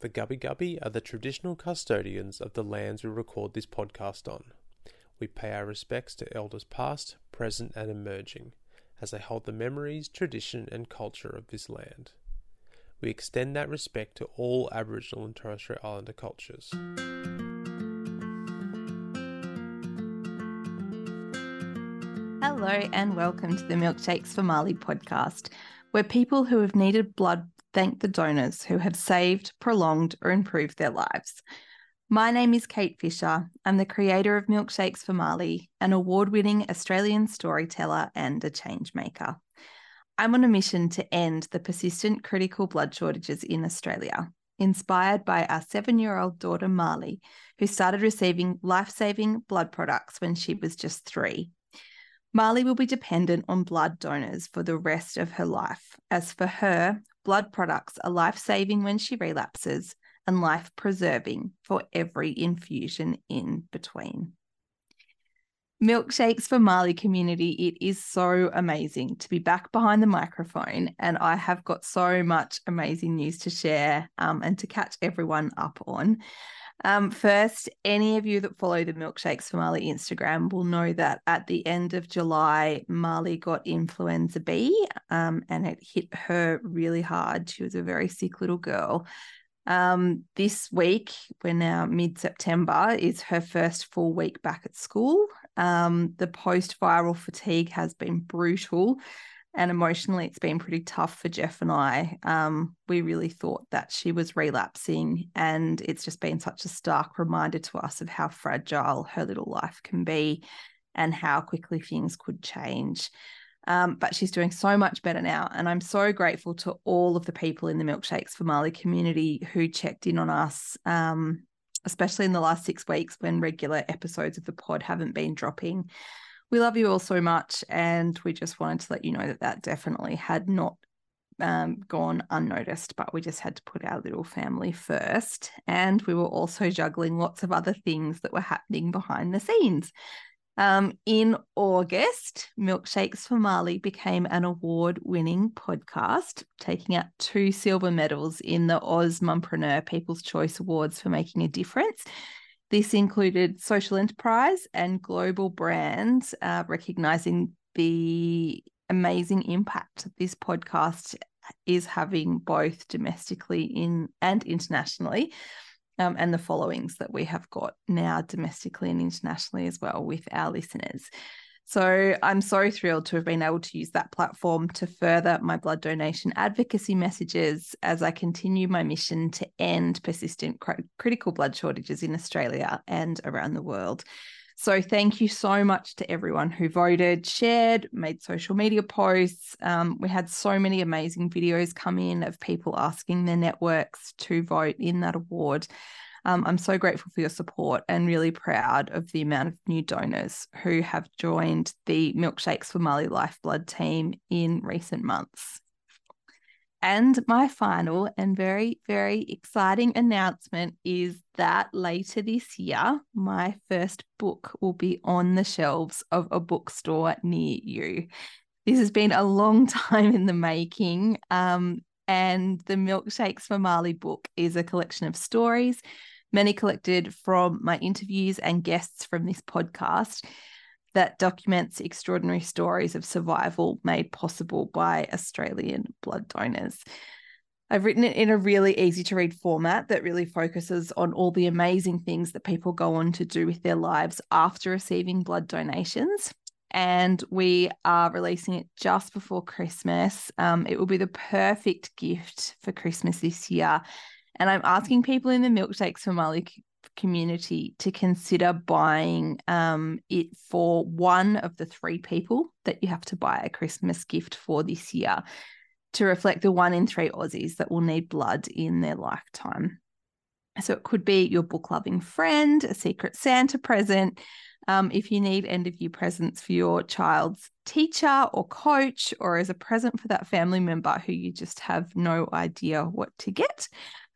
The Gubbi Gubbi are the traditional custodians of the lands we record this podcast on. We pay our respects to elders past, present, and emerging, as they hold the memories, tradition, and culture of this land. We extend that respect to all Aboriginal and Torres Strait Islander cultures. Hello, and welcome to the Milkshakes for Marleigh podcast, where people who have needed blood thank the donors who have saved, prolonged, or improved their lives. My name is Kate Fisher. I'm the creator of Milkshakes for Marleigh, an award winning Australian storyteller and a change maker. I'm on a mission to end the persistent critical blood shortages in Australia, inspired by our seven year old daughter Marleigh, who started receiving life saving blood products when she was just three. Marleigh will be dependent on blood donors for the rest of her life, as for her, blood products are life saving when she relapses and life preserving for every infusion in between. Milkshakes for Marleigh community, it is so amazing to be back behind the microphone. And I have got so much amazing news to share um, and to catch everyone up on. Um, first, any of you that follow the Milkshakes for Marleigh Instagram will know that at the end of July, Marleigh got influenza B um, and it hit her really hard. She was a very sick little girl. Um, this week, we're now mid September, is her first full week back at school. Um, the post viral fatigue has been brutal and emotionally it's been pretty tough for Jeff and I. Um, we really thought that she was relapsing, and it's just been such a stark reminder to us of how fragile her little life can be and how quickly things could change. Um, but she's doing so much better now. And I'm so grateful to all of the people in the Milkshakes for Marleigh community who checked in on us, um, especially in the last six weeks when regular episodes of the pod haven't been dropping we love you all so much. And we just wanted to let you know that that definitely had not um, gone unnoticed, but we just had to put our little family first. And we were also juggling lots of other things that were happening behind the scenes. Um, in August, Milkshakes for Marleigh became an award winning podcast, taking out two silver medals in the AusMumpreneur People's Choice Awards for making a difference. This included social enterprise and global brands, uh, recognizing the amazing impact this podcast is having both domestically in and internationally. Um, and the followings that we have got now domestically and internationally as well with our listeners. So I'm so thrilled to have been able to use that platform to further my blood donation advocacy messages as I continue my mission to end persistent cr- critical blood shortages in Australia and around the world. So thank you so much to everyone who voted, shared, made social media posts. Um, we had so many amazing videos come in of people asking their networks to vote in that award. Um, I'm so grateful for your support and really proud of the amount of new donors who have joined the Milkshakes for Marleigh Lifeblood team in recent months. And my final and very, very exciting announcement is that later this year, my first book will be on the shelves of a bookstore near you. This has been a long time in the making. Um, and the Milkshakes for Marleigh book is a collection of stories many collected from my interviews and guests from this podcast that documents extraordinary stories of survival made possible by Australian blood donors. I've written it in a really easy to read format that really focuses on all the amazing things that people go on to do with their lives after receiving blood donations. And we are releasing it just before Christmas. Um, it will be the perfect gift for Christmas this year and I'm asking people in the Milkshakes for community to consider buying um, it for one of the three people that you have to buy a Christmas gift for this year to reflect the one in three Aussies that will need blood in their lifetime. So it could be your book loving friend, a secret Santa present. Um, if you need end of year presents for your child's teacher or coach, or as a present for that family member who you just have no idea what to get,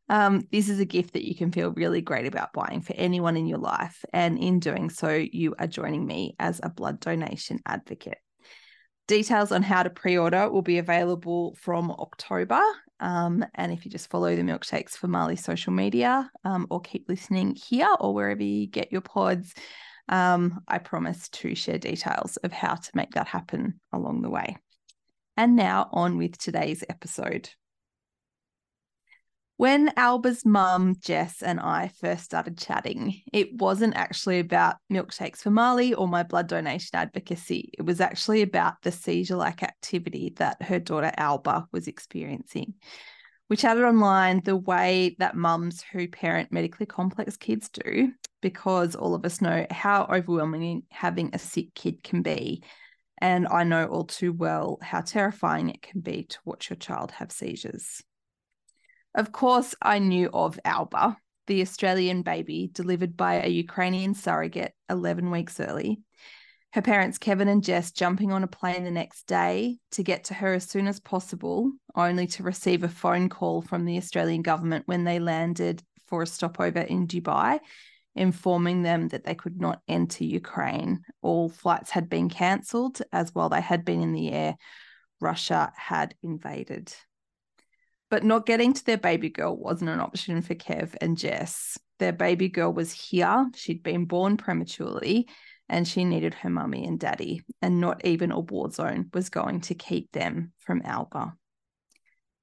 um, this is a gift that you can feel really great about buying for anyone in your life. And in doing so, you are joining me as a blood donation advocate. Details on how to pre order will be available from October. Um, and if you just follow the Milkshakes for Marleigh social media um, or keep listening here or wherever you get your pods, um, I promise to share details of how to make that happen along the way. And now on with today's episode. When Alba's mum, Jess, and I first started chatting, it wasn't actually about milkshakes for Marleigh or my blood donation advocacy. It was actually about the seizure like activity that her daughter Alba was experiencing. We chatted online the way that mums who parent medically complex kids do, because all of us know how overwhelming having a sick kid can be. And I know all too well how terrifying it can be to watch your child have seizures. Of course, I knew of Alba, the Australian baby delivered by a Ukrainian surrogate 11 weeks early. Her parents, Kevin and Jess, jumping on a plane the next day to get to her as soon as possible, only to receive a phone call from the Australian government when they landed for a stopover in Dubai, informing them that they could not enter Ukraine. All flights had been cancelled, as while they had been in the air, Russia had invaded. But not getting to their baby girl wasn't an option for Kev and Jess. Their baby girl was here. She'd been born prematurely and she needed her mummy and daddy, and not even a war zone was going to keep them from Alba.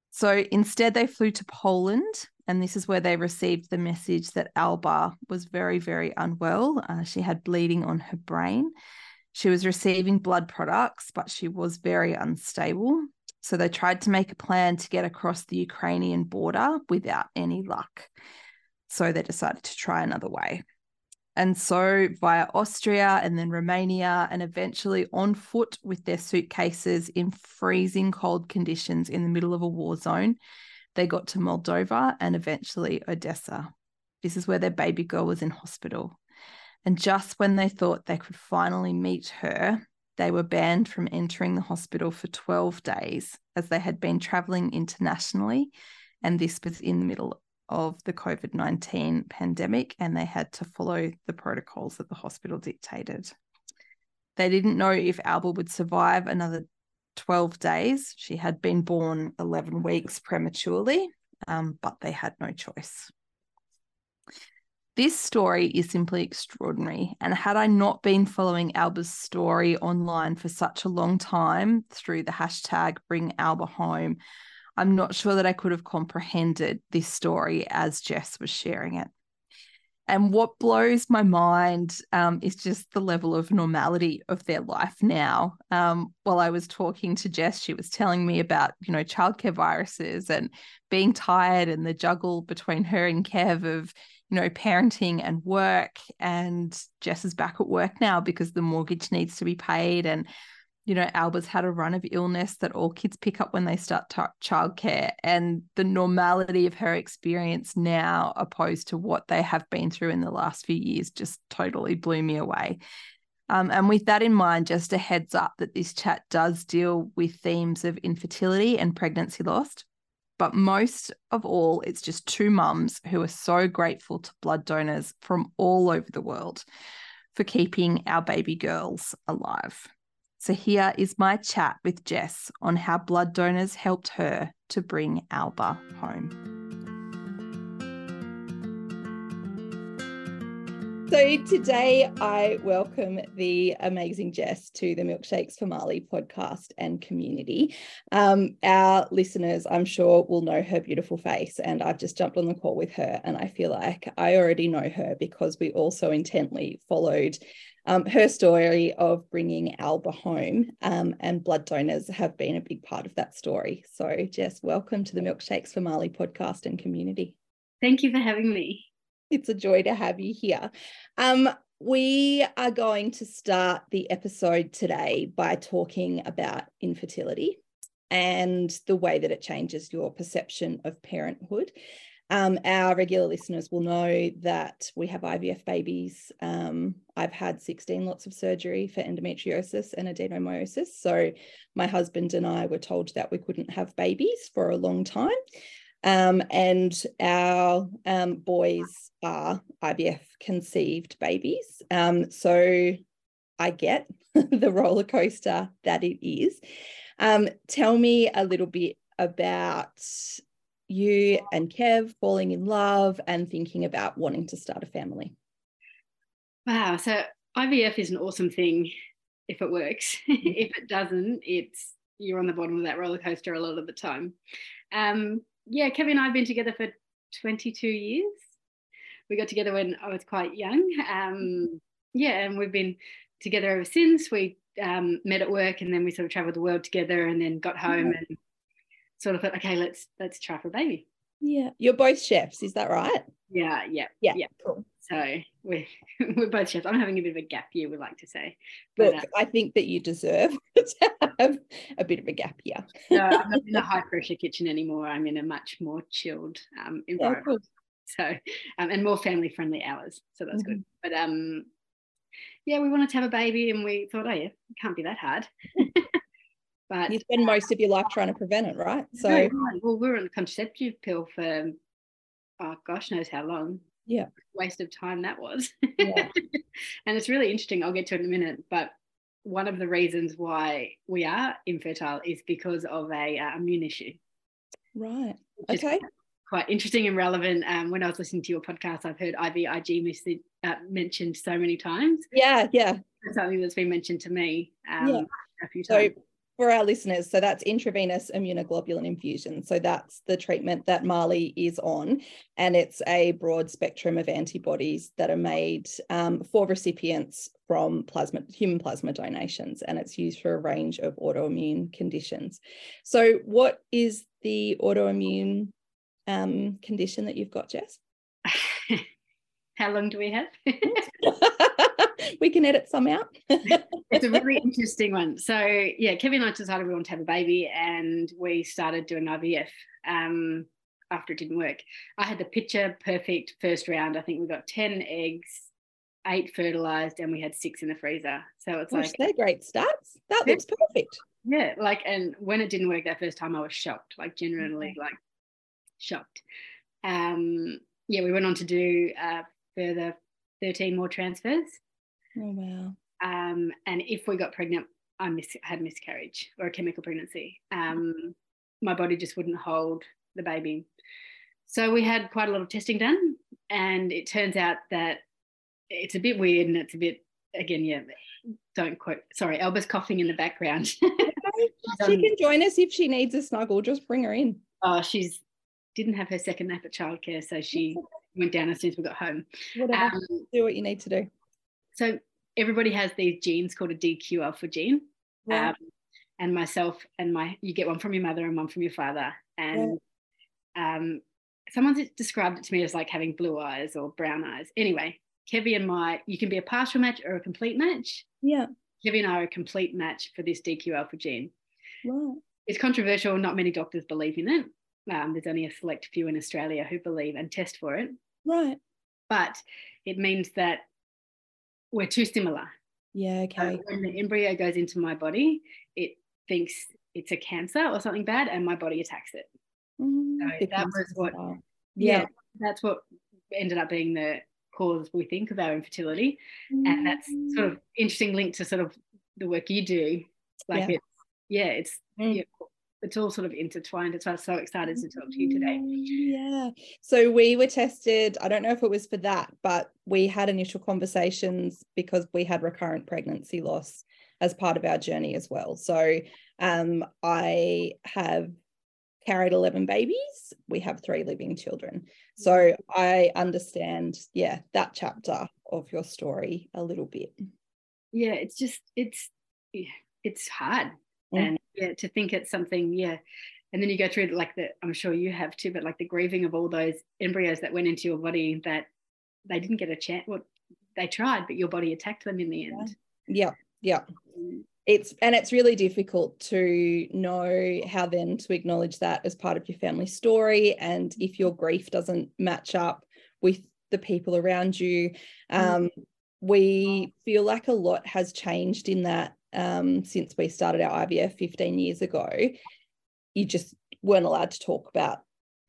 So instead, they flew to Poland, and this is where they received the message that Alba was very, very unwell. Uh, she had bleeding on her brain. She was receiving blood products, but she was very unstable. So they tried to make a plan to get across the Ukrainian border without any luck. So they decided to try another way. And so via Austria and then Romania, and eventually on foot with their suitcases in freezing cold conditions in the middle of a war zone, they got to Moldova and eventually Odessa. This is where their baby girl was in hospital. And just when they thought they could finally meet her, they were banned from entering the hospital for 12 days as they had been traveling internationally. And this was in the middle of the COVID 19 pandemic, and they had to follow the protocols that the hospital dictated. They didn't know if Alba would survive another 12 days. She had been born 11 weeks prematurely, um, but they had no choice. This story is simply extraordinary. And had I not been following Alba's story online for such a long time through the hashtag bring Alba home, I'm not sure that I could have comprehended this story as Jess was sharing it. And what blows my mind um, is just the level of normality of their life now. Um, while I was talking to Jess, she was telling me about, you know, childcare viruses and being tired and the juggle between her and Kev of, you know, parenting and work. And Jess is back at work now because the mortgage needs to be paid. And, you know, Alba's had a run of illness that all kids pick up when they start t- childcare. And the normality of her experience now, opposed to what they have been through in the last few years, just totally blew me away. Um, and with that in mind, just a heads up that this chat does deal with themes of infertility and pregnancy loss, but most of all, it's just two mums who are so grateful to blood donors from all over the world for keeping our baby girls alive. So, here is my chat with Jess on how blood donors helped her to bring Alba home. So today I welcome the amazing Jess to the Milkshakes for Marleigh podcast and community. Um, our listeners, I'm sure, will know her beautiful face, and I've just jumped on the call with her, and I feel like I already know her because we also intently followed um, her story of bringing Alba home, um, and blood donors have been a big part of that story. So, Jess, welcome to the Milkshakes for Marleigh podcast and community. Thank you for having me. It's a joy to have you here. Um, we are going to start the episode today by talking about infertility and the way that it changes your perception of parenthood. Um, our regular listeners will know that we have IVF babies. Um, I've had 16 lots of surgery for endometriosis and adenomyosis. So, my husband and I were told that we couldn't have babies for a long time. Um, and our um, boys are IVF conceived babies. Um, so I get the roller coaster that it is. Um, tell me a little bit about you and Kev falling in love and thinking about wanting to start a family. Wow. So IVF is an awesome thing if it works. Mm-hmm. if it doesn't, it's you're on the bottom of that roller coaster a lot of the time. Um, yeah, Kevin and I have been together for 22 years. We got together when I was quite young. Um, yeah, and we've been together ever since. We um, met at work, and then we sort of traveled the world together, and then got home and sort of thought, okay, let's let's try for a baby. Yeah, you're both chefs, is that right? Yeah, yeah, yeah, yeah. Cool. So we're we're both chefs. I'm having a bit of a gap year, we like to say. But, Look, uh, I think that you deserve to have a bit of a gap year. no, I'm not in a high pressure kitchen anymore. I'm in a much more chilled um, environment. Yeah, cool. So um, and more family friendly hours. So that's mm-hmm. good. But um, yeah, we wanted to have a baby, and we thought, oh yeah, it can't be that hard. But you spend most of your life trying to prevent it, right? So well, we were on the contraceptive pill for oh gosh knows how long. Yeah. Waste of time that was. Yeah. and it's really interesting. I'll get to it in a minute. But one of the reasons why we are infertile is because of a uh, immune issue. Right. Okay. quite interesting and relevant. Um, when i was listening to your podcast i've heard ivig uh, mentioned so many times. Yeah yeah. Something that's been mentioned to me um, yeah. a few times. so for our listeners, so that's intravenous immunoglobulin infusion. So that's the treatment that Marleigh is on. And it's a broad spectrum of antibodies that are made um, for recipients from plasma, human plasma donations. And it's used for a range of autoimmune conditions. So, what is the autoimmune um, condition that you've got, Jess? How long do we have? we can edit some out. it's a really interesting one. So yeah, Kevin and I decided we wanted to have a baby, and we started doing IVF. Um, after it didn't work, I had the picture perfect first round. I think we got ten eggs, eight fertilized, and we had six in the freezer. So it's Gosh, like they're great stats. That looks perfect. Yeah, like and when it didn't work that first time, I was shocked. Like genuinely, okay. like shocked. Um, yeah, we went on to do uh, further 13 more transfers. Oh, wow. Um, and if we got pregnant, I mis- had miscarriage or a chemical pregnancy. Um, my body just wouldn't hold the baby. So we had quite a lot of testing done, and it turns out that it's a bit weird and it's a bit, again, yeah, don't quote, sorry, Alba's coughing in the background. she can join us if she needs a snuggle, just bring her in. Oh, she's didn't have her second nap at childcare, so she went down as soon as we got home. Whatever, um, do what you need to do. So everybody has these genes called a DQ alpha gene. Yeah. Um, and myself and my, you get one from your mother and one from your father. And yeah. um, someone described it to me as like having blue eyes or brown eyes. Anyway, Kevin and my, you can be a partial match or a complete match. Yeah. Kevin and I are a complete match for this DQ alpha gene. Wow. It's controversial. Not many doctors believe in it. Um, there's only a select few in Australia who believe and test for it. Right. But it means that we're too similar. Yeah, okay. When the embryo goes into my body, it thinks it's a cancer or something bad, and my body attacks it. Mm, so that was what, yeah. yeah, that's what ended up being the cause we think of our infertility, mm. and that's sort of interesting link to sort of the work you do. Like yeah. it's yeah, it's mm. yeah, it's all sort of intertwined. It's why I'm so excited to talk to you today. Mm, yeah. So we were tested, I don't know if it was for that, but we had initial conversations because we had recurrent pregnancy loss as part of our journey as well. So um, I have carried 11 babies. We have three living children. So mm. I understand, yeah, that chapter of your story a little bit. Yeah, it's just, it's, it's hard. Mm. And yeah to think it's something yeah. And then you go through like the i'm sure you have too but like the grieving of all those embryos that went into your body that they didn't get a chance well they tried but your body attacked them in the end. Yeah. Yeah. Mm. it's and it's really difficult to know how then to acknowledge that as part of your family story. And if your grief doesn't match up with the people around you mm. um, we feel like a lot has changed in that um, since we started our IVF 15 years ago, you just weren't allowed to talk about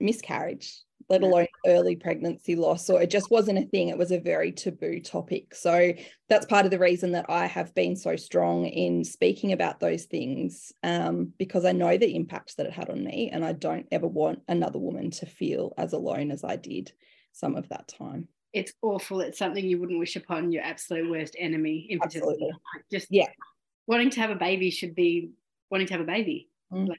miscarriage. let alone early pregnancy loss, or it just wasn't a thing. It was a very taboo topic. So that's part of the reason that I have been so strong in speaking about those things um, because I know the impact that it had on me. And I don't ever want another woman to feel as alone as I did some of that time. It's awful. It's something you wouldn't wish upon your absolute worst enemy. Infertility. Just yeah. Wanting to have a baby should be wanting to have a baby. Mm. Like,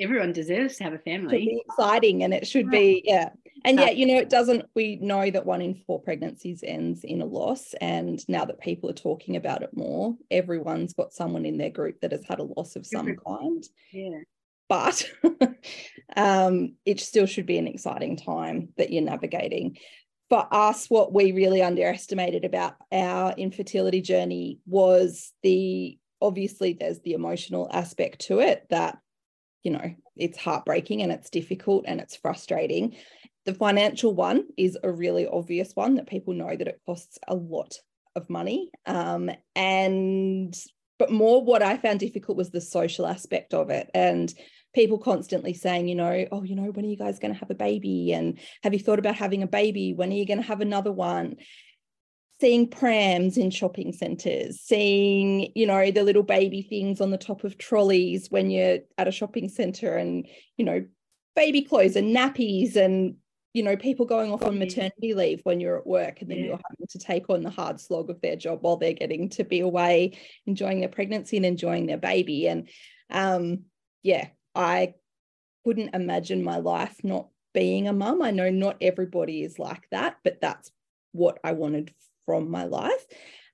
everyone deserves to have a family. be exciting and it should be, yeah. And yet, you know, it doesn't, we know that one in four pregnancies ends in a loss. And now that people are talking about it more, everyone's got someone in their group that has had a loss of some kind. Yeah. But um, it still should be an exciting time that you're navigating. For us, what we really underestimated about our infertility journey was the obviously there's the emotional aspect to it that you know, it's heartbreaking and it's difficult and it's frustrating. The financial one is a really obvious one that people know that it costs a lot of money. Um, and but more what I found difficult was the social aspect of it. And people constantly saying, you know, oh, you know, when are you guys going to have a baby? And have you thought about having a baby? When are you going to have another one? seeing prams in shopping centers, seeing, you know, the little baby things on the top of trolleys when you're at a shopping center and, you know, baby clothes and nappies and, you know, people going off on maternity leave when you're at work and then yeah. you're having to take on the hard slog of their job while they're getting to be away, enjoying their pregnancy and enjoying their baby. And um, yeah, I couldn't imagine my life not being a mum. I know not everybody is like that, but that's what I wanted from my life.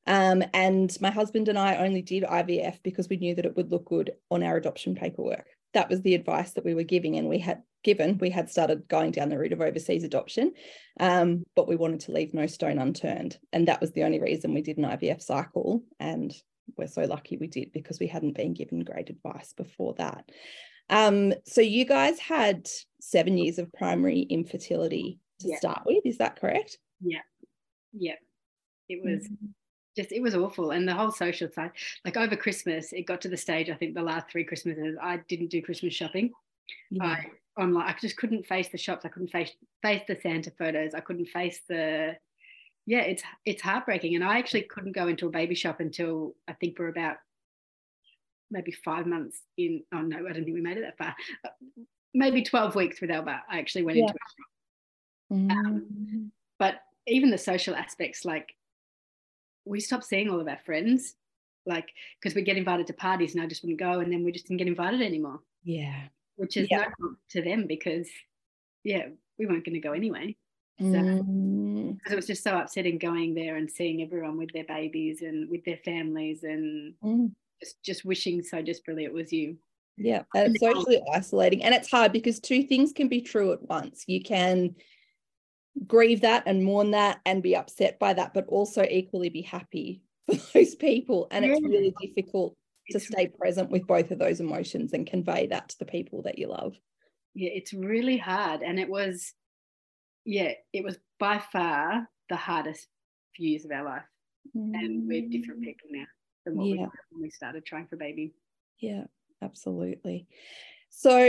Um, and my husband and I only did IVF because we knew that it would look good on our adoption paperwork. That was the advice that we were giving, and we had given. We had started going down the route of overseas adoption, um, but we wanted to leave no stone unturned, and that was the only reason we did an IVF cycle. And we're so lucky we did because we hadn't been given great advice before that. Um, so you guys had seven years of primary infertility to yeah. start with, is that correct? Yeah, yeah. It was mm-hmm. just, it was awful. And the whole social side, like over Christmas, it got to the stage, I think the last three Christmases, I didn't do Christmas shopping. Yeah. I, online, I just couldn't face the shops. I couldn't face, face the Santa photos. I couldn't face the, yeah, it's, it's heartbreaking. And I actually couldn't go into a baby shop until I think we're about maybe five months in. Oh no, I don't think we made it that far. Maybe 12 weeks with Alba, I actually went yeah. into a shop. Um, mm-hmm. but even the social aspects, like we stopped seeing all of our friends, like because we get invited to parties and I just wouldn't go, and then we just didn't get invited anymore. Yeah, which is yeah. no to them because yeah, we weren't going to go anyway. So, mm. it was just so upsetting going there and seeing everyone with their babies and with their families and mm. just just wishing so desperately it was you. Yeah, and it's socially isolating, and it's hard because two things can be true at once. You can grieve that and mourn that and be upset by that, but also equally be happy for those people. And yeah. it's really difficult to stay present with both of those emotions and convey that to the people that you love. Yeah, it's really hard. And it was, yeah, it was by far the hardest few years of our life. Mm. And we're different mm. people now than what yeah. we were when we started trying for baby. Yeah, absolutely. So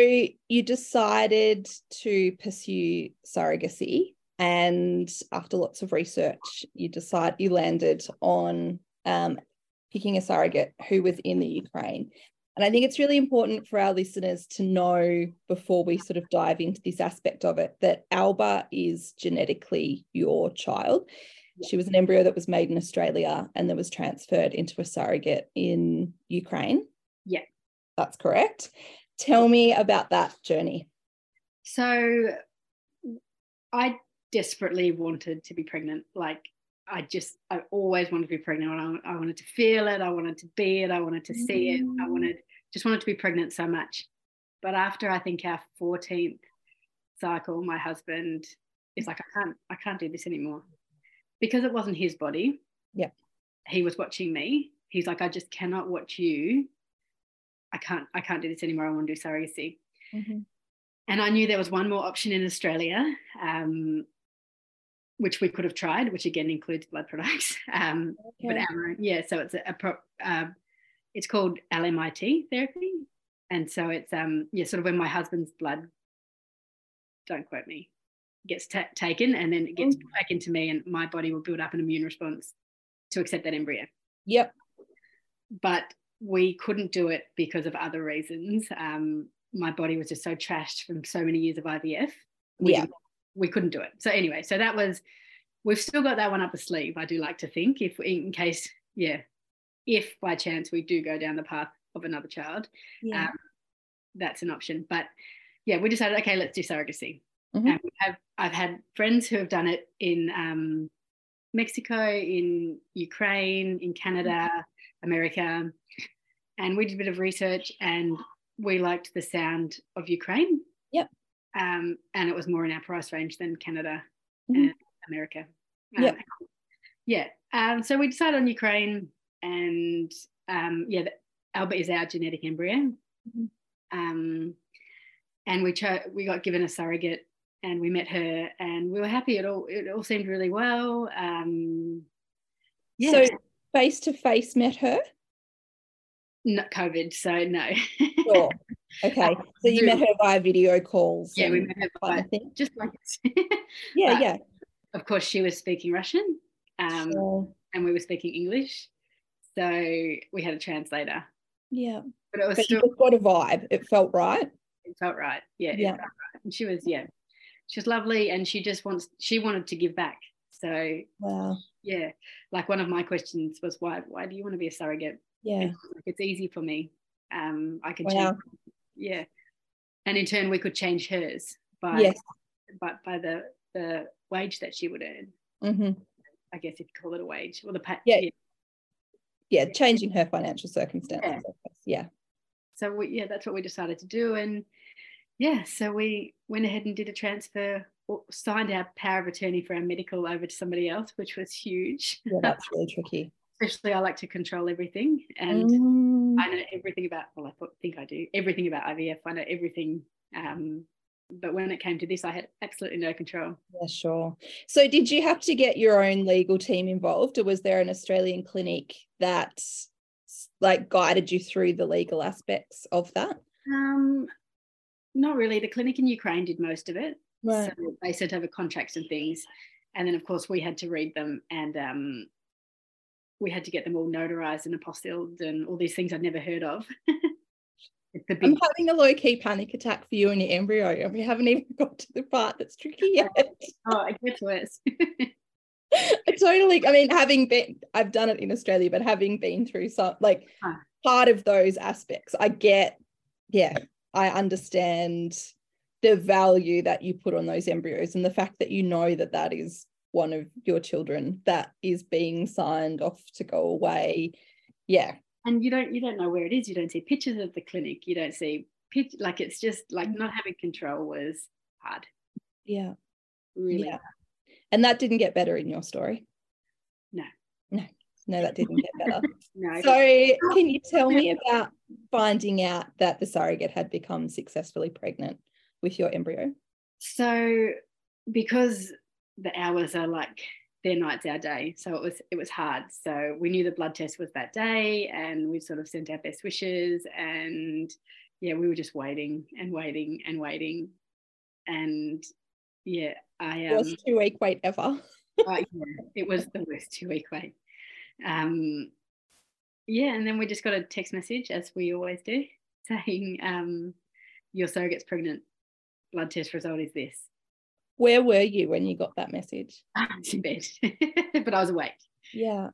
you decided to pursue surrogacy and after lots of research, you decide you landed on um, picking a surrogate who was in the Ukraine. And I think it's really important for our listeners to know before we sort of dive into this aspect of it that Alba is genetically your child. She was an embryo that was made in Australia and that was transferred into a surrogate in Ukraine. Yeah. That's correct. Tell me about that journey. So I desperately wanted to be pregnant. Like I just, I always wanted to be pregnant. I, I wanted to feel it. I wanted to be it. I wanted to see it. I mm. wanted, just wanted to be pregnant so much. But after I think our 14th cycle, my husband is like, I can't, I can't do this anymore because it wasn't his body. Yeah. He was watching me. He's like, I just cannot watch you. I can't, I can't do this anymore. I want to do surrogacy. Mm-hmm. And I knew there was one more option in Australia. Um, which we could have tried, which again includes blood products. Um, okay. But yeah, so it's a, a pro, uh, it's called LMIT therapy, and so it's um yeah, sort of when my husband's blood. Don't quote me. gets ta- taken and then it gets put back into me and my body will build up an immune response to accept that embryo Yep. but we couldn't do it because of other reasons um, my body was just so trashed from so many years of ivf we, Yeah. didn't- we couldn't do it so anyway so that was we've still got that one up the sleeve i do like to think if in case yeah if by chance we do go down the path of another child Yeah. um, that's an option. But yeah, we decided, okay, let's do surrogacy. Mhm. And we have, I've had friends who have done it in um, Mexico, in Ukraine, in Canada, America. And we did a bit of research and we liked the sound of Ukraine. Um, and it was more in our price range than Canada Mhm. and America. Um, Yep. Yeah. Um, so we decided on Ukraine and um, yeah, the, Alba is our genetic embryo. Mhm. Um, and we cho- we got given a surrogate and we met her and we were happy. It all it all seemed really well. Um, yeah, So face to face met her? not COVID, so no. Sure. Okay. So you met her via video calls. yeah, we met her of thing. just like Yeah, but- yeah. of course she was speaking Russian, um, Sure. and we were speaking English, so we had a translator. Yeah. But it was But still just got a vibe. It felt right. it felt right. Yeah, Yeah. right. And she was yeah, she was lovely, and she just wants she wanted to give back. So Wow. yeah, like one of my questions was why why do you want to be a surrogate? Yeah. Like, it's easy for me. Um, I can Wow. change. Yeah, and in turn we could change hers by Yes. but by the the wage that she would earn. hmm I guess if you call it a wage or the pay. Yeah. Yeah. Changing her financial circumstances. Yeah. Yeah. So we, yeah, that's what we decided to do, and yeah, so we went ahead and did a transfer, or signed our power of attorney for our medical over to somebody else, which was huge. Yeah. That's really tricky. Especially, I like to control everything, and Mm. I know everything about. Well, I think I do everything about IVF. I know everything. Um, but when it came to this, I had absolutely no control. Yeah, sure. So, did you have to get your own legal team involved, or was there an Australian clinic that like guided you through the legal aspects of that? Um, not really. The clinic in Ukraine did most of it. So they sent over contracts and things. And then, of course, we had to read them and um, we had to get them all notarized and apostilled and all these things I'd never heard of. it's a I'm having a low key panic attack for you and your embryo, and we haven't even got to the part that's tricky yet. oh, it gets worse. I totally, I mean, having been, I've done it in Australia, but having been through some, like, Ah. part of those aspects, I get, yeah, I understand the value that you put on those embryos and the fact that you know that that is one of your children that is being signed off to go away. Yeah. and you don't you don't know where it is. You don't see pictures of the clinic. You don't see pitch like it's just like not having control was hard. Yeah. Really. Yeah. And that didn't get better in your story. No. No. No, that didn't get better. No. So, can you tell me about finding out that the surrogate had become successfully pregnant with your embryo? so because the hours are like their night's our day. So it was it was hard. So we knew the blood test was that day and we sort of sent our best wishes and yeah we were just waiting and waiting and waiting. And yeah i um Worst two week wait ever. uh, yeah, it was the worst two week wait. Um yeah and then we just got a text message as we always do saying um your surrogate's pregnant. Blood test result is this Where were you when you got that message? I was in bed, but I was awake. Yeah.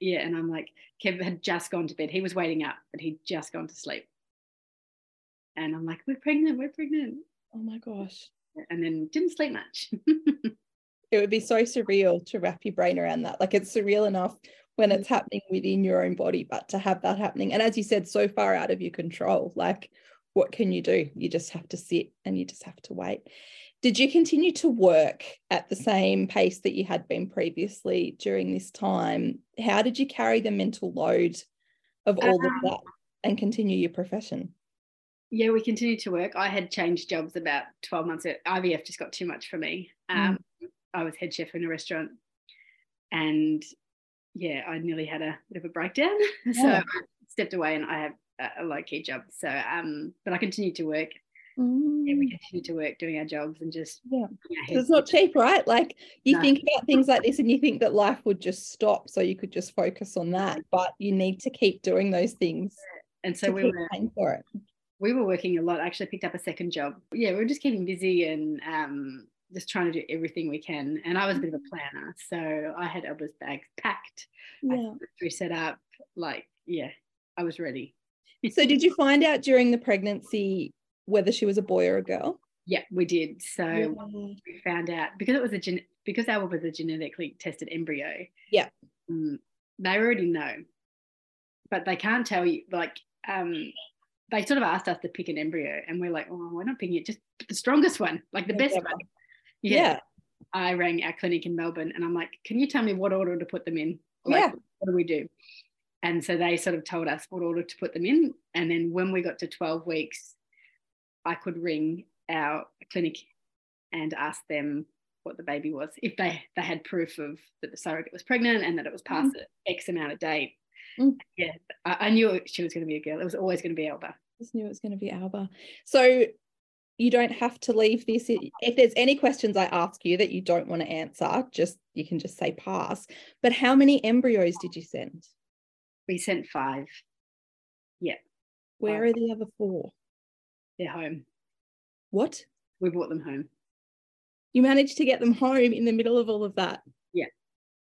Yeah, and I'm like, Kev had just gone to bed. He was waiting up, but he'd just gone to sleep. And I'm like, we're pregnant, we're pregnant. Oh my gosh. And then didn't sleep much. It would be so surreal to wrap your brain around that. Like it's surreal enough when it's happening within your own body, but to have that happening, and as you said, so far out of your control, like what can you do? You just have to sit and you just have to wait. Did you continue to work at the same pace that you had been previously during this time? How did you carry the mental load of all Um, of that and continue your profession? yeah, we continued to work. I had changed jobs about 12 months. ago. IVF just got too much for me. Um, I was head chef in a restaurant and yeah, I nearly had a bit of a breakdown. so I stepped away and I have a, a low key job. So, um, but I continued to work yeah, we Mm. continued to work doing our jobs and just Yeah. It's not cheap, right? Like you No. think about things like this and you think that life would just stop so you could just focus on that, but you need to keep doing those things and so we were paying for it. we were working a lot. I actually picked up a second job. Yeah, we were just keeping busy and um, just trying to do everything we can. And I was a bit of a planner, so I had Alba's bags packed, Yeah. we set up. Like, yeah, I was ready. So did you find out during the pregnancy whether she was a boy or a girl? Yeah, we did. So Yeah. we found out because it was a gen- because Alba was a genetically tested embryo. Yeah. mm, they already know, but they can't tell you. Like, um, they sort of asked us to pick an embryo, and we're like, oh, we're not picking it, just the strongest one, like the best Whatever. one. Yeah. I rang our clinic in Melbourne, and I'm like, can you tell me what order to put them in? Like, Yeah. what do we do? And so they sort of told us what order to put them in, and then when we got to 12 weeks, I could ring our clinic and ask them what the baby was if they they had proof of that the surrogate was pregnant and that it was past the X amount of date. Mm. Yeah, I, I knew she was going to be a girl. It was always going to be Alba. just knew it was going to be Alba. So you don't have to leave this. If there's any questions I ask you that you don't want to answer, just you can just say pass. But how many embryos did you send? We sent five. Yeah. Where Five. are the other four? They're home. What? We brought them home. You managed to get them home in the middle of all of that. Yeah.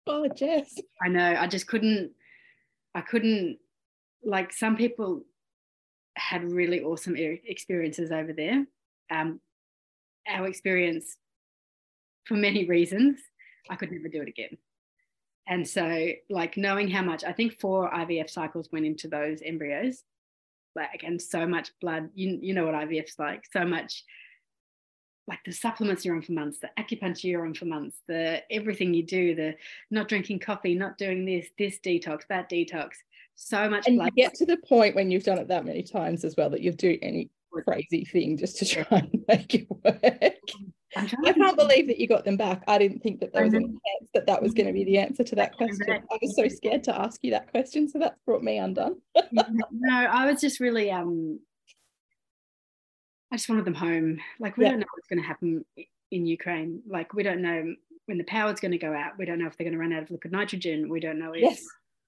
Oh, Jess. I know. I just couldn't. I couldn't. Like some people had really awesome experiences over there. Um, our experience, for many reasons, I could never do it again. And so, like knowing how much, I think four IVF cycles went into those embryos, like, and so much blood. You you know what IVF's like. So much like the supplements you're on for months, the acupuncture you're on for months, the everything you do, the not drinking coffee, not doing this, this detox, that detox, so much And you get to the point when you've done it that many times as well that you'll do any crazy thing just to try and make it work. Mm. I can't believe that you got them back. I didn't think that there was that that was going to be the answer to that question. I was so scared to ask you that question, so that's brought me undone. no, I was just really um I just wanted them home. Like we Yeah. don't know what's going to happen in Ukraine. Like we don't know when the power's going to go out. We don't know if they're going to run out of liquid nitrogen. We don't know if Yes.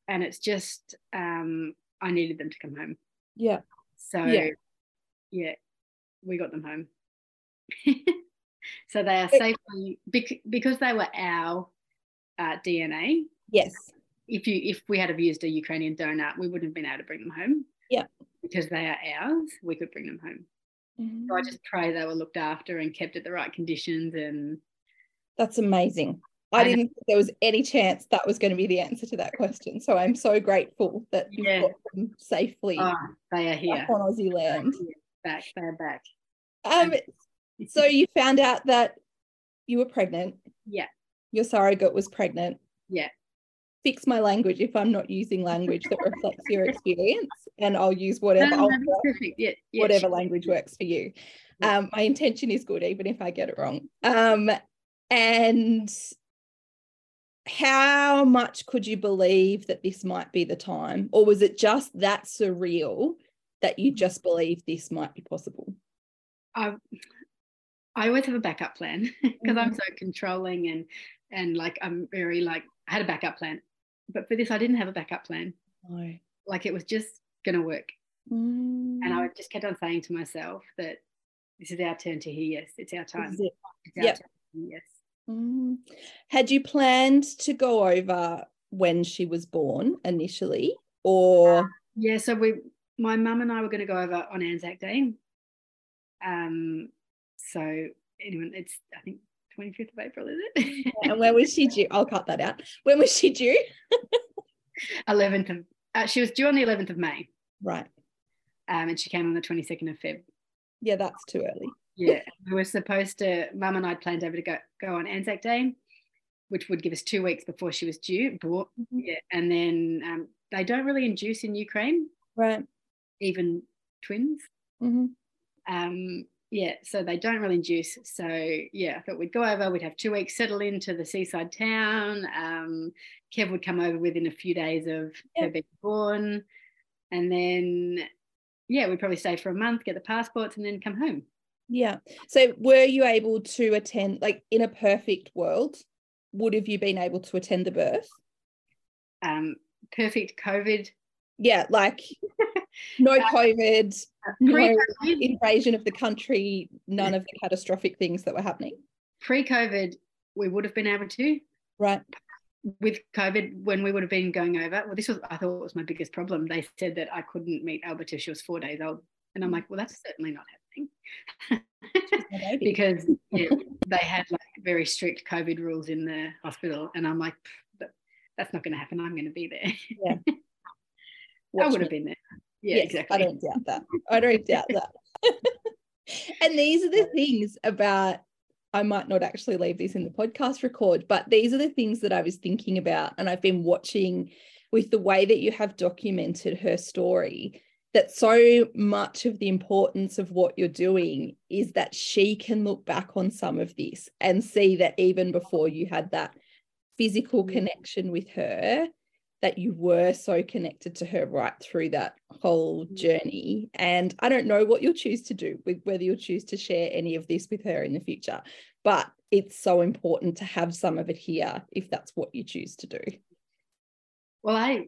and it's just um I needed them to come home. Yeah. So Yeah. yeah, we got them home. so they are safely bec- because they were our uh, DNA. Yes. If you if we had have used a Ukrainian donor, we wouldn't have been able to bring them home. Yeah. Because they are ours, we could bring them home. So I just pray they were looked after and kept at the right conditions and That's amazing. I, I didn't think there was any chance that was going to be the answer to that question. So I'm so grateful that you've Yeah. got them safely oh, they are here. on Aussie land. Back, they're back. Um, so you found out that you were pregnant. Yeah. Your surrogate was pregnant. Yeah. Fix my language if I'm not using language that reflects your experience, and I'll use whatever no, no, perfect. Yeah, yeah, whatever sure. language works for you. Yeah. Um, my intention is good, even if I get it wrong. Um, and how much could you believe that this might be the time, or was it just that surreal that you just believed this might be possible? I I always have a backup plan because I'm Mhm. so controlling and and like I'm very like I had a backup plan, but for this I didn't have a backup plan. No. Like it was just gonna work, and Mm. I just kept on saying to myself that this is our turn to hear yes, it's our time. It. It's our Yep. turn to hear yes. Mm. Had you planned to go over when she was born initially, or Yeah, so we, my mum and I were going to go over on Anzac Day. Um, so anyone, it's I think twenty fifth of April, is it? and when was she due? I'll cut that out. When was she due? Eleventh of, uh, she was due on the eleventh of May, Right. um, and she came on the twenty second of Feb. Yeah, that's too early. Yeah, we were supposed to. Mum and I planned over to go go on Anzac Day, which would give us two weeks before she was due. But, yeah, and then um, they don't really induce in Ukraine, Right. even twins. hmm um yeah so they don't really induce so yeah i thought we'd go over we'd have two weeks settle into the seaside town um kev would come over within a few days of Yeah. her being born and then yeah we'd probably stay for a month get the passports and then come home Yeah. So were you able to attend, like in a perfect world, would have you been able to attend the birth? Um, perfect COVID. Yeah, like no Uh, COVID, no invasion of the country, none of the catastrophic things that were happening. pre-COVID, we would have been able to. Right. With COVID, when we would have been going over, well, this was I thought was my biggest problem. They said that I couldn't meet till she was four days old, and I'm like, well, that's certainly not happening. Because yeah, they had like very strict COVID rules in the hospital, and I'm like, that's not going to happen. I'm going to be there. Yeah. I would have been there. Yeah, Yes, exactly. I don't doubt that. I don't doubt that. and these are the things about I might not actually leave this in the podcast record, but these are the things that I was thinking about. And I've been watching with the way that you have documented her story, that so much of the importance of what you're doing is that she can look back on some of this and see that even before you had that physical connection with her, that you were so connected to her right through that whole Mm. journey. And I don't know what you'll choose to do with whether you'll choose to share any of this with her in the future, but it's so important to have some of it here if that's what you choose to do. Well, I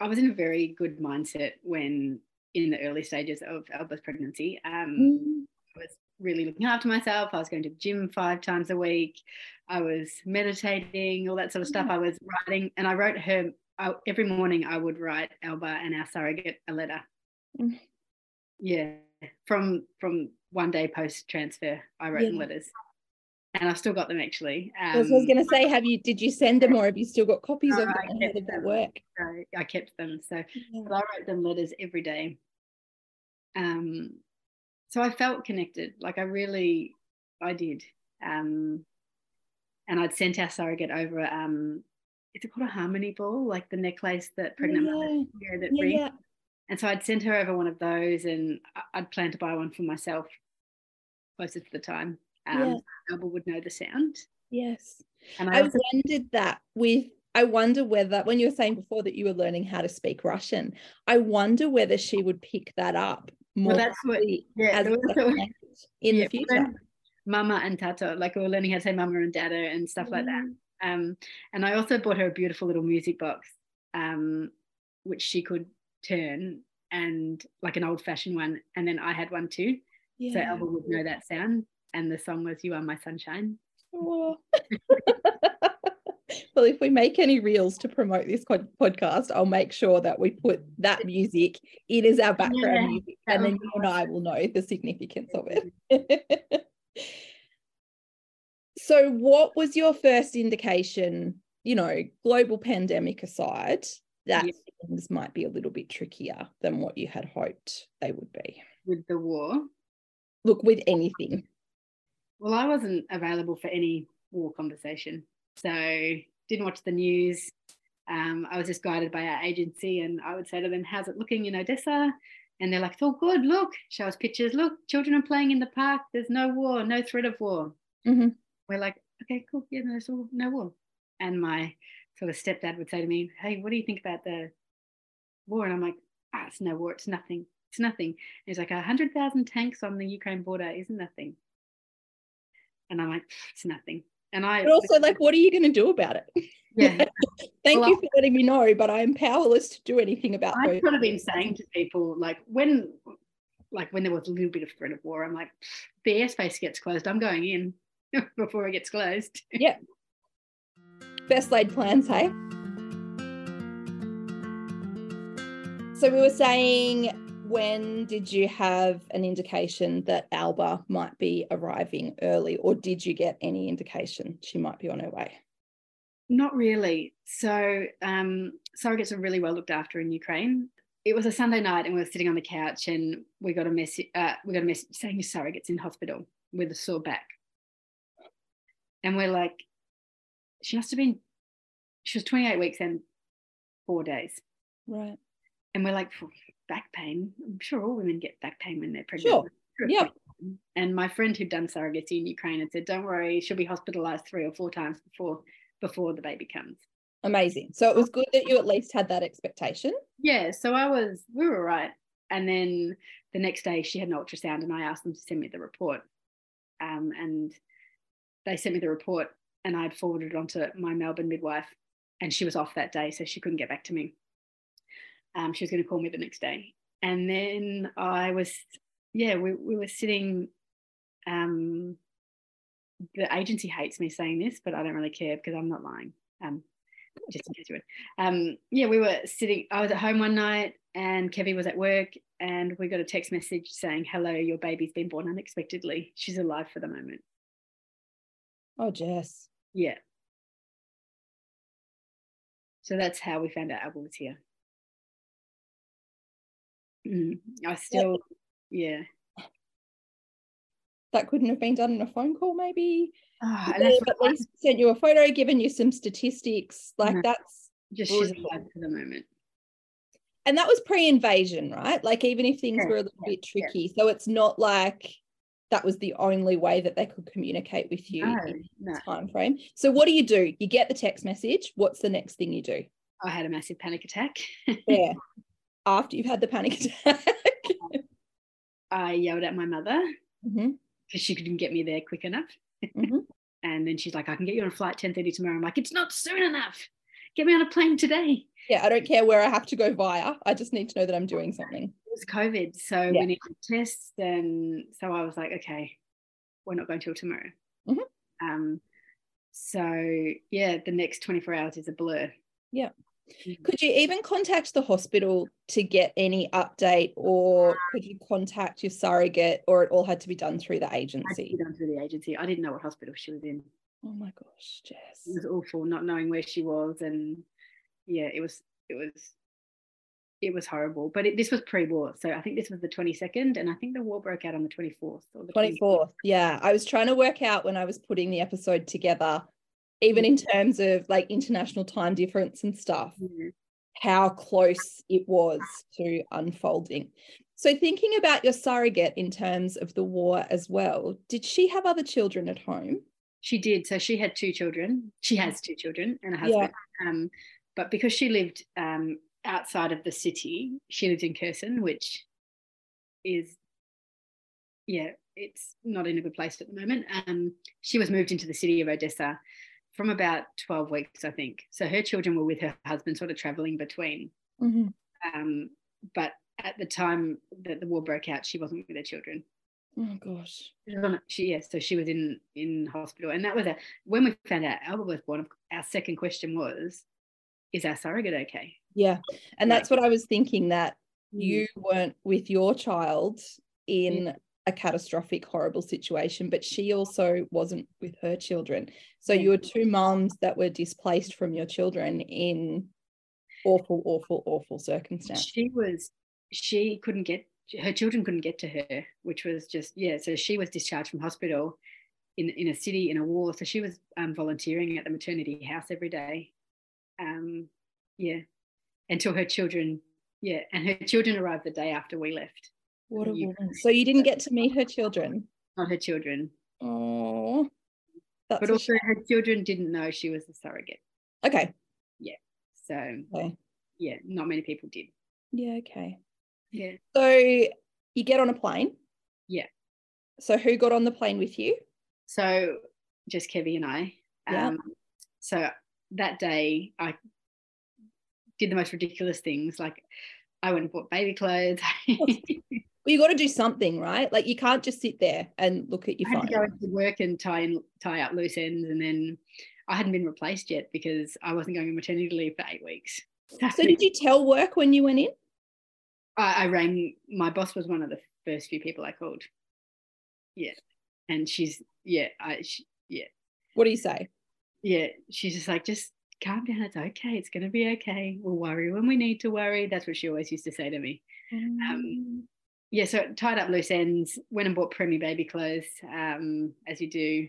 I was in a very good mindset when in the early stages of Alba's pregnancy. Um, I was really looking after myself. I was going to the gym five times a week. I was meditating, all that sort of stuff. I was writing, and I wrote her I, every morning. I would write Alba and our surrogate a letter. Mm. Yeah, from from one day post transfer, I wrote them Yeah. letters, and I've still got them actually. Um, I was going to say, have you, did you send them or have you still got copies No, of them? I kept did that them. work? so I kept them. So but I wrote them letters every day. Um, so I felt connected, like I really, I did. Um, and I'd sent our surrogate over. Um, is it called a harmony ball, like the necklace that pregnant mothers wear that Yeah, ring? yeah. And so I'd sent her over one of those, and I'd plan to buy one for myself closer to the time. Um, Yeah. Alba would know the sound, Yes. and I I also wondered that with I wonder whether when you were saying before that you were learning how to speak Russian, I wonder whether she would pick that up more that's what- yeah, as there a was second also- language in yeah, the future. Mama and Tato, like we are learning how to say Mama and Dada and stuff like that. Mm. Um, and I also bought her a beautiful little music box, um, which she could turn and like an old fashioned one. And then I had one too. So Yeah. Would know that sound. And the song was You Are My Sunshine. Oh. well, if we make any reels to promote this pod- podcast, I'll make sure that we put that music in as our background Yeah, music, and then you and I will know the significance of it. Mm-hmm. so, what was your first indication? You know, global pandemic aside, that Yeah. things might be a little bit trickier than what you had hoped they would be. With the war. Look, with anything, Well, I wasn't available for any war conversation. So didn't watch the news. Um, I was just guided by our agency and I would say to them, How's it looking in Odessa? And they're like, It's all good. Look, show us pictures. Look, children are playing in the park. There's no war, no threat of war. Mhm. We're like, Okay, cool. Yeah, there's all, no war. And my sort of stepdad would say to me, Hey, what do you think about the war? And I'm like, Ah, it's no war. It's nothing. It's nothing. And he's like, 100,000 tanks on the Ukraine border isn't nothing. And I'm like, it's nothing. And I but also, like, what are you going to do about it? yeah, Thank Well, you for letting me know, but I am powerless to do anything about I've those. sort of been saying to people like when like when there was a little bit of threat of war, I'm like, the airspace gets closed, I'm going in before it gets closed. Yeah. Best laid plans, hey? So we were saying, when did you have an indication that Alba might be arriving early, or did you get any indication she might be on her way? Not really. So um, surrogates are really well looked after in Ukraine. It was a Sunday night, and we were sitting on the couch, and we got a message. Uh, we got a message saying your surrogate's in hospital with a sore back, and we're like, she must have been. She was 28 weeks and four days, Right. and we're like, "Phew, back pain. I'm sure all women get back pain when they're pregnant. Sure. Yep. And my friend who'd done surrogacy in Ukraine had said, "Don't worry, she'll be hospitalized three or four times before before the baby comes." Amazing. So it was good that you at least had that expectation. Yeah, so I was, we were right. And then the next day she had an ultrasound and I asked them to send me the report. Um, and they sent me the report and I'd forwarded it on to my Melbourne midwife and she was off that day, so she couldn't get back to me. Um, she was going to call me the next day. And then I was, yeah, we, we were sitting. Um, the agency hates me saying this, but I don't really care because I'm not lying. Um, just in case you would. Um, yeah, we were sitting, I was at home one night and Kevin was at work and we got a text message saying, hello, your baby's been born unexpectedly. She's alive for the moment. Oh, Jess. Yeah. So that's how we found out Alba was here. Mm, I still, yeah. That couldn't have been done in a phone call, maybe. Oh, they at least sent you a photo, given you some statistics. Like No. that's just she's alive for the moment. and that was pre-invasion, right? Like even if things Yeah, were a little yeah, bit yeah. tricky, so it's not like that was the only way that they could communicate with you No, in no. time frame. So what do you do? You get the text message. What's the next thing you do? I had a massive panic attack. Yeah. After you've had the panic attack. I yelled at my mother because she couldn't get me there quick enough. mhm. And then she's like, I can get you on a flight 10:30 tomorrow. I'm like, it's not soon enough. Get me on a plane today. Yeah, I don't care where I have to go via. I just need to know that I'm doing something. It was COVID. So Yeah. we needed tests. And so I was like, okay, we're not going till tomorrow. Mhm. Um, so yeah, the next 24 hours is a blur. Yeah. Mhm. Could you even contact the hospital to get any update, or could you contact your surrogate, or it all had to be done through the I had to agency? be done through the agency. I didn't know what hospital she was in. Oh my gosh, Jess. It was awful not knowing where she was. And yeah, it was, it was, it was horrible. But it, this was pre war. So I think this was the 22nd. And I think the war broke out on the 24th or the 24th. Yeah. I was trying to work out when I was putting the episode together, even in terms of like international time difference and stuff, Yeah. how close it was to unfolding. So, thinking about your surrogate in terms of the war as well, did she have other children at home? She did. So she had two children. She has two children and a Yeah. husband. Um, but because she lived um, outside of the city, she lived in Kherson, which is, yeah, it's not in a good place at the moment. Um, she was moved into the city of Odessa from about 12 weeks, I think. So her children were with her husband, sort of traveling between. Um, but at the time that the war broke out, she wasn't with her children. Oh gosh. She yes, so she was in in hospital, and that was a when we found out Alba was born. Our second question was, "Is our surrogate okay?" Yeah. And that's what I was thinking that Mm. you weren't with your child in a catastrophic, horrible situation, but she also wasn't with her children. So you were two moms that were displaced from your children in awful, awful, awful circumstances. She was. She couldn't get her children couldn't get to her, which was just yeah. So she was discharged from hospital in in a city in a war. So she was um, volunteering at the maternity house every day. Um, yeah, until her children. Yeah, and her children arrived the day after we left. What a woman. So you didn't get to meet her children. Not her children, Oh. But also her children didn't know she was a surrogate. okay. Yeah. So Okay. yeah, not many people did. Yeah, okay. Yeah. So you get on a plane. Yeah. So who got on the plane with you? So just Kevy and I. Yeah. Um, so that day I did the most ridiculous things. Like I wouldn't bought baby clothes. Well, you got to do something, right? Like you can't just sit there and look at your I had phone. to go into work and tie in, tie up loose ends, and then I hadn't been replaced yet because I wasn't going on maternity leave for eight weeks. So did you tell work when you went in? I, I rang. My boss was one of the first few people I called. Yeah, and she's yeah. I she, What do you say? yeah, she's just like, just calm down. It's okay. It's going to be okay. We'll worry when we need to worry. That's what she always used to say to me. Um, yeah, so tied up loose ends, went and bought preemie baby clothes, um, as you do,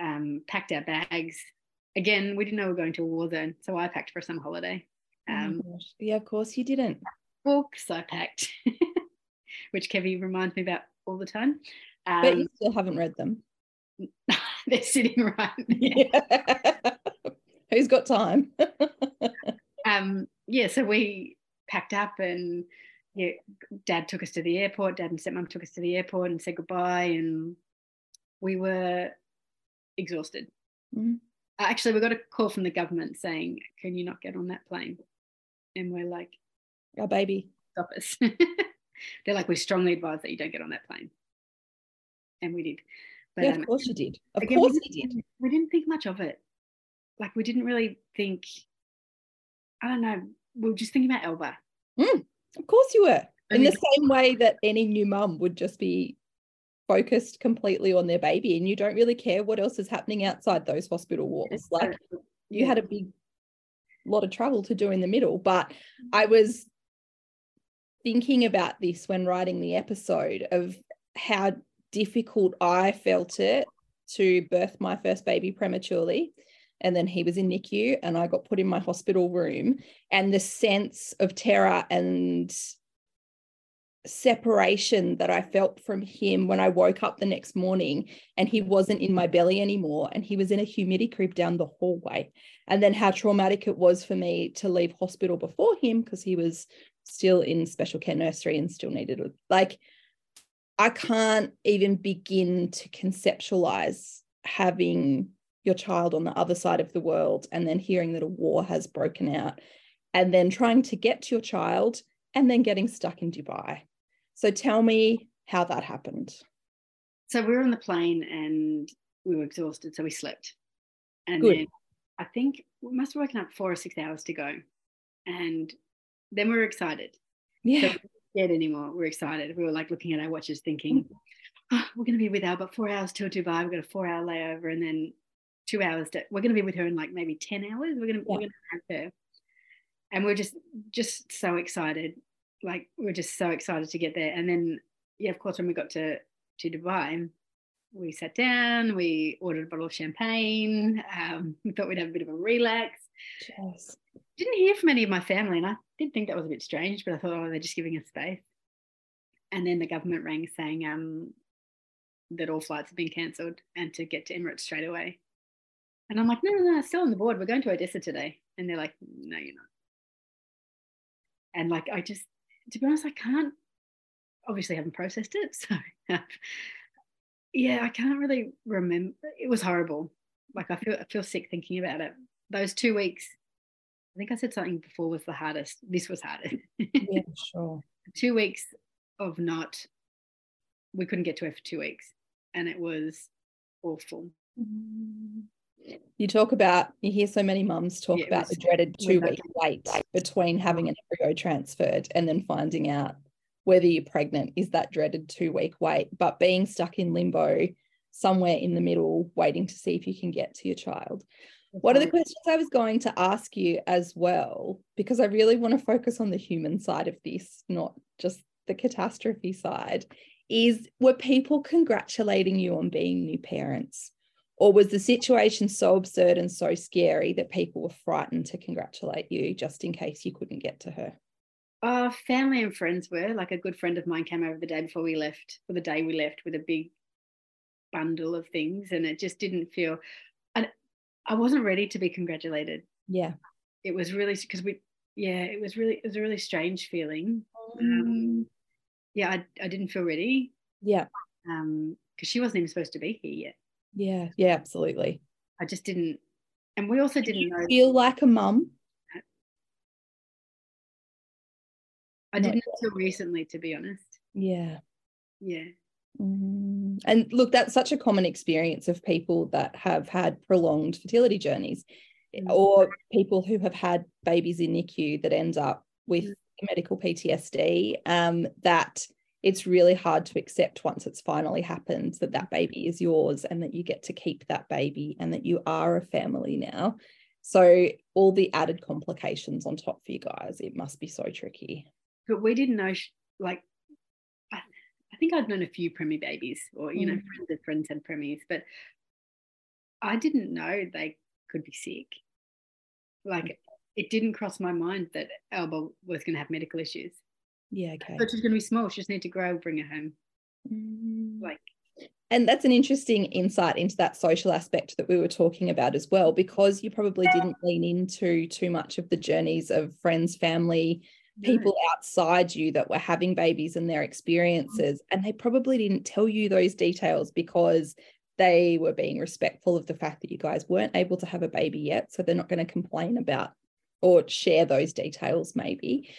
um, packed our bags. Again, we didn't know we were going to a war zone, so I packed for some holiday. Oh Um, gosh. yeah, of course you didn't. books I packed, which Kevy reminds me about all the time. But Um, you still haven't read them. they're sitting right there. Who's got time? um yeah so we packed up and yeah, dad took us to the airport. Dad and stepmom took us to the airport and said goodbye, and we were exhausted. Mhm. Uh, Actually, we got a call from the government saying, "Can you not get on that plane?" And we're like, Our baby. "Stop us!" They're like, "We strongly advise that you don't get on that plane," and we did. But yeah, um, of course you did. Of again, course we you did. We didn't think much of it. Like we didn't really think. I don't know. We were just thinking about Alba. Mm, of course you were. I In mean- the same way that any new mum would just be focused completely on their baby and you don't really care what else is happening outside those hospital walls. Like you had a big lot of travel to do in the middle. But mm. I was thinking about this when writing the episode of how difficult I felt it to birth my first baby prematurely. And then he was in NICU and I got put in my hospital room. And the sense of terror and separation that I felt from him when I woke up the next morning and he wasn't in my belly anymore and he was in a humidity crib down the hallway. And then how traumatic it was for me to leave hospital before him because he was still in special care nursery and still needed. Like, I can't even begin to conceptualize having your child on the other side of the world and then hearing that a war has broken out and then trying to get to your child and then getting stuck in Dubai. So tell me how that happened. So we were on the plane and we were exhausted, so we slept. And Good. then I think we must have woken up four or six hours to go. And then we were excited. Yeah. So we scared anymore. We are excited. We were like looking at our watches thinking, oh, we're going to be with her about four hours till Dubai. We've got a four hour layover and then two hours. To, we're going to be with her in like maybe 10 hours. We're going to, Yeah. we're going to have her. And we're just, just so excited. Like we're just so excited to get there. And then, yeah, of course, when we got to, to Dubai, we sat down, we ordered a bottle of champagne. Um, we thought we'd have a bit of a relax didn't hear from any of my family, and I did think that was a bit strange, but I thought, oh, they're just giving us space. And then the government rang saying um, that all flights have been cancelled and to get to Emirates straight away. And I'm like, no, no, no, still on the board. We're going to Odessa today. And they're like, no, you're not. And like, I just, to be honest, I can't, obviously haven't processed it. So, yeah, I can't really remember. It was horrible. Like, I feel, I feel sick thinking about it. Those two weeks, I think I said something before was the hardest. This was harder. Yeah, sure. two weeks of not, we couldn't get to her for two weeks. And it was awful. Mm-hmm. You talk about, you hear so many mums talk Yeah, about the dreaded two week wait between having an embryo transferred and then finding out whether you're pregnant is that dreaded two week wait, but being stuck in limbo somewhere in the middle, waiting to see if you can get to your child. One of the questions I was going to ask you as well, because I really want to focus on the human side of this, not just the catastrophe side, is were people congratulating you on being new parents? Or was the situation so absurd and so scary that people were frightened to congratulate you just in case you couldn't get to her? Uh, family and friends were like a good friend of mine came over the day before we left, or the day we left, with a big bundle of things, and it just didn't feel. And I wasn't ready to be congratulated. Yeah. It was really because we, yeah, it was really it was a really strange feeling. Mm. Um, yeah, I I didn't feel ready Yeah. um because she wasn't even supposed to be here yet. Yeah. Yeah. Absolutely. I just didn't, and we also Did didn't you know. feel like a mum? I didn't until recently, to be honest. Yeah. Yeah. Mm. And look, that's such a common experience of people that have had prolonged fertility journeys Mm. or people who have had babies in NICU that end up with Mm. medical PTSD. Um, that it's really hard to accept once it's finally happened that that baby is yours and that you get to keep that baby and that you are a family now. So, all the added complications on top for you guys, it must be so tricky. but we didn't know like I, I think I'd known a few preemie babies or you know Mm. friends of friends had preemies but I didn't know they could be sick like it didn't cross my mind that Alba was going to have medical issues Yeah, okay. I thought she was going to be small she just need to grow bring her home Mm. like And that's an interesting insight into that social aspect that we were talking about as well, because you probably didn't lean into too much of the journeys of friends, family, people no. outside you that were having babies and their experiences and they probably didn't tell you those details because they were being respectful of the fact that you guys weren't able to have a baby yet so they're not going to complain about or share those details maybe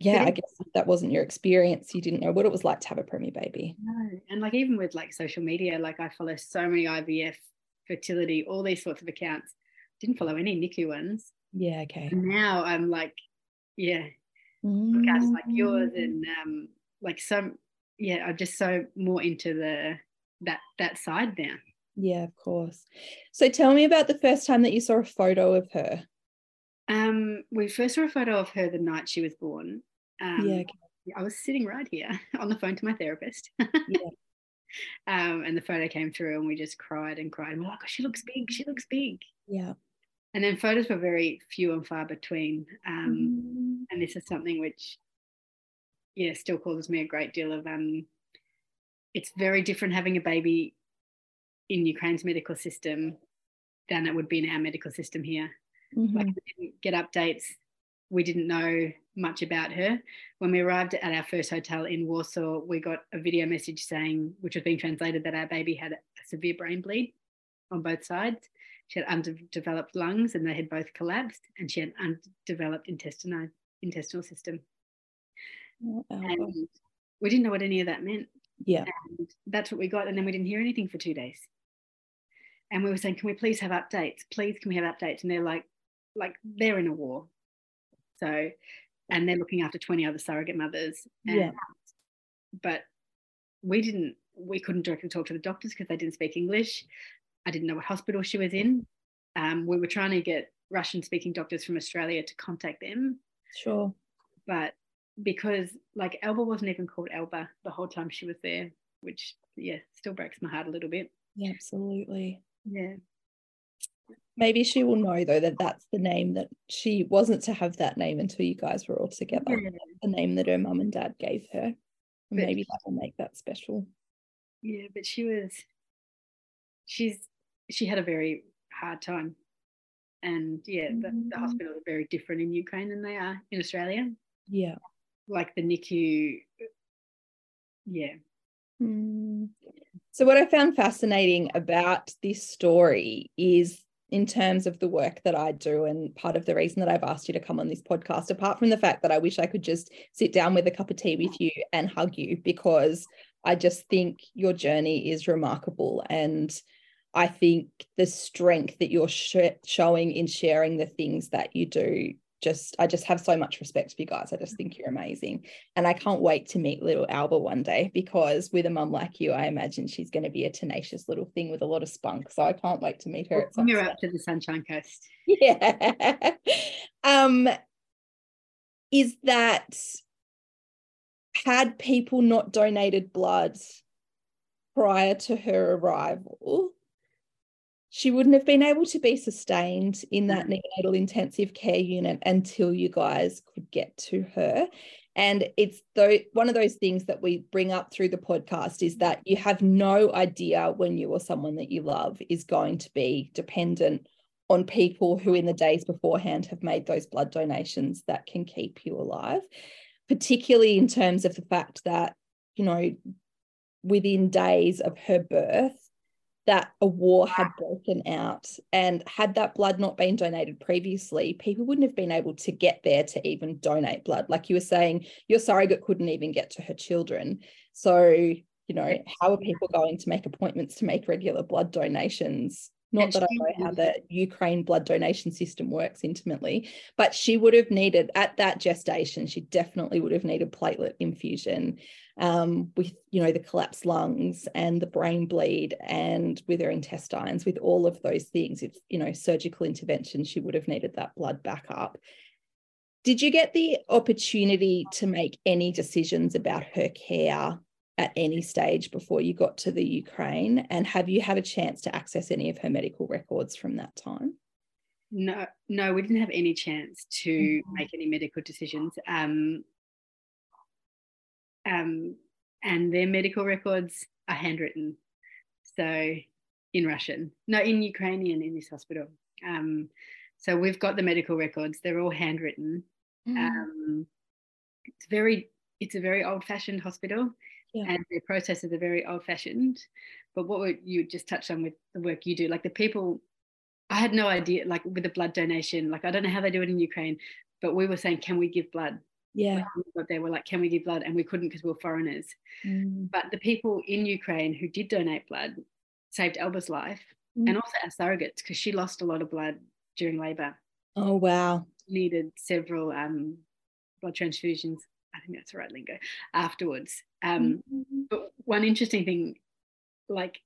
yeah i guess that wasn't your experience you didn't know what it was like to have a preemie baby. No and like even with like social media like i follow so many ivf fertility all these sorts of accounts. Didn't follow any nicu ones. Yeah okay. And now i'm like yeah. Mm. podcasts like yours and um like some yeah i'm just so more into the that that side now. Yeah of course. So tell me about the first time that you saw a photo of her um we first saw a photo of her the night she was born. Um, yeah okay. i was sitting right here on the phone to my therapist. Yeah. Um, and the photo came through and we just cried and cried. And we're like oh, she looks big she looks big. Yeah. And then photos were very few and far between. Um, mm. and this is something which yeah still causes me a great deal of um it's very different having a baby in Ukraine's medical system than it would be in our medical system here. Mm-hmm. Like we didn't get updates. We didn't know much about her. When we arrived at our first hotel in Warsaw, we got a video message saying, which was being translated, that our baby had a severe brain bleed on both sides. She had underdeveloped lungs and they had both collapsed, and she had undeveloped intestinal intestinal system. Oh, and we didn't know what any of that meant. Yeah. And that's what we got. And then we didn't hear anything for two days. And we were saying, can we please have updates? Please, can we have updates? And they're like, like they're in a war. So, and they're looking after 20 other surrogate mothers. And, yeah. But we didn't, we couldn't directly talk to the doctors because they didn't speak English. I didn't know what hospital she was in. Um, we were trying to get Russian speaking doctors from Australia to contact them. Sure. But because like Alba wasn't even called Alba the whole time she was there, which yeah, still breaks my heart a little bit. Yeah, absolutely. Yeah. Maybe she will know though that that's the name that she wasn't to have that name until you guys were all together. Yeah. The name that her mum and dad gave her. But, maybe that will make that special. Yeah, but she was she's she had a very hard time. And yeah, the, the mm-hmm. hospitals are very different in Ukraine than they are in Australia. Yeah like the NICU. Yeah. Mm. So, what I found fascinating about this story is in terms of the work that I do, and part of the reason that I've asked you to come on this podcast, apart from the fact that I wish I could just sit down with a cup of tea with you and hug you, because I just think your journey is remarkable. And I think the strength that you're sh- showing in sharing the things that you do just I just have so much respect for you guys. I just think you're amazing. And I can't wait to meet little Alba one day because with a mum like you, I imagine she's going to be a tenacious little thing with a lot of spunk. So I can't wait to meet her. Well, you're up to the Sunshine Coast. Yeah. um is that had people not donated blood prior to her arrival, she wouldn't have been able to be sustained in that mm. neonatal intensive care unit until you guys could get to her. And it's though one of those things that we bring up through the podcast is that you have no idea when you or someone that you love is going to be dependent on people who in the days beforehand have made those blood donations that can keep you alive, particularly in terms of the fact that, you know, within days of her birth, that a war had broken out. And had that blood not been donated previously, people wouldn't have been able to get there to even donate blood. Like you were saying, your surrogate couldn't even get to her children. So, you know, how are people going to make appointments to make regular blood donations? Not that I know how the Ukraine blood donation system works intimately, but she would have needed at that gestation, she definitely would have needed platelet infusion um, with you know the collapsed lungs and the brain bleed and with her intestines with all of those things if you know surgical intervention she would have needed that blood back up did you get the opportunity to make any decisions about her care at any stage before you got to the Ukraine? And have you had a chance to access any of her medical records from that time? No, no, we didn't have any chance to mm-hmm. make any medical decisions. Um, um, and their medical records are handwritten. So in Russian, no, in Ukrainian in this hospital. Um, so we've got the medical records, they're all handwritten. Mm. Um, it's very it's a very old fashioned hospital Yeah. and their processes are very old fashioned. But what would you just touched on with the work you do, like the people, I had no idea, like with the blood donation, like I don't know how they do it in Ukraine, but we were saying, can we give blood? Yeah. When we got like, can we give blood? And we couldn't because we were foreigners. Mm. But the people in Ukraine who did donate blood saved Alba's life Mm. and also our surrogates because she lost a lot of blood during labour. Oh wow. Needed several um, blood transfusions. I think that's the right lingo. Afterwards, um, Mm. but one interesting thing, like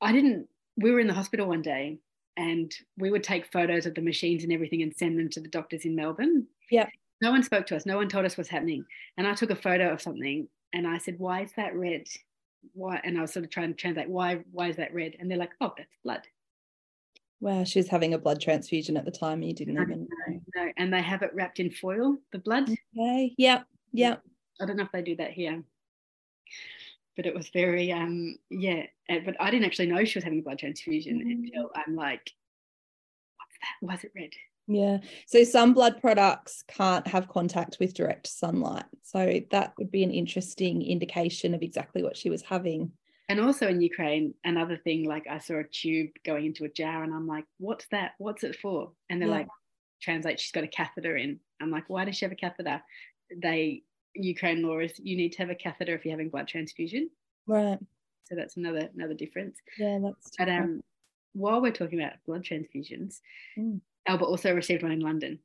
I didn't. We were in the hospital one day, and we would take photos of the machines and everything and send them to the doctors in Melbourne. Yep. No one spoke to us. No one told us what's happening. And I took a photo of something, and I said, "Why is that red?" Why? And I was sort of trying to translate, "Why? Why is that red?" And they're like, "Oh, that's blood." Wow, she was having a blood transfusion at the time. You didn't even know. No, and they have it wrapped in foil. The blood. Okay. Yep. Yep. I don't know if they do that here. But it was very, um, yeah. uh, But I didn't actually know she was having a blood transfusion Mm. until I'm like, what's that? Why is it red? Yeah. So some blood products can't have contact with direct sunlight. So that would be an interesting indication of exactly what she was having. And also in Ukraine, another thing, like I saw a tube going into a jar and I'm like, what's that? What's it for? And they're Yeah. like, translate, she's got a catheter in. I'm like, why does she have a catheter? They, Ukraine law is you need to have a catheter if you're having blood transfusion. Right. So that's another another difference. Yeah, that's But um, while we're talking about blood transfusions, Mm. Alba also received one in London.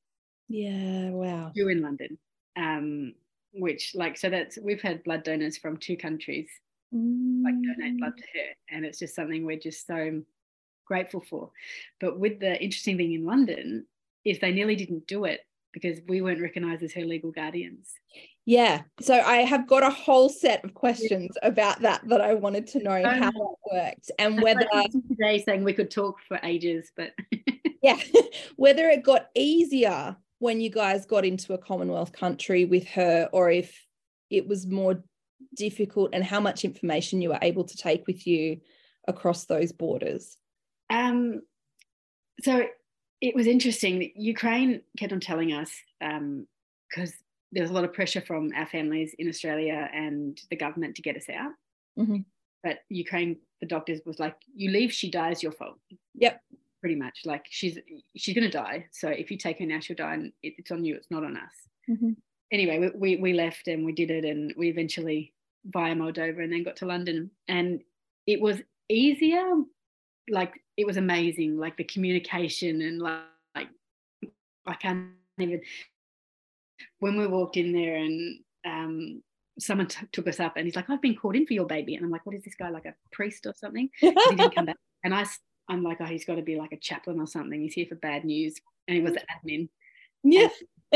yeah, wow. You in London, um, which like so that's we've had blood donors from two countries like donate blood Mm. to her, and it's just something we're just so grateful for. But with the interesting thing in London is they nearly didn't do it because we weren't recognised as her legal guardians. Yeah. So I have got a whole set of questions about that that I wanted to know Oh, how that worked and whether today saying we could talk for ages, but yeah, whether it got easier when you guys got into a Commonwealth country with her or if it was more difficult and how much information you were able to take with you across those borders. Um, so it was interesting. Ukraine kept on telling us because there was a lot of pressure from our families in Australia and the government to get us out. Mhm. But Ukraine, the doctors was like, "You leave, she dies. Your fault." Yep. Pretty much, like she's she's gonna die. So if you take her now, she'll die, and it, it's on you. It's not on us. Mhm. Anyway, we, we we left and we did it, and we eventually via Moldova and then got to London, and it was easier like it was amazing like the communication and like, like i can't even when we walked in there and um someone t- took us up and he's like i've been called in for your baby and i'm like what is this guy like a priest or something and he didn't come back and i i'm like oh he's got to be like a chaplain or something he's here for bad news and he was the mm-hmm. admin yeah.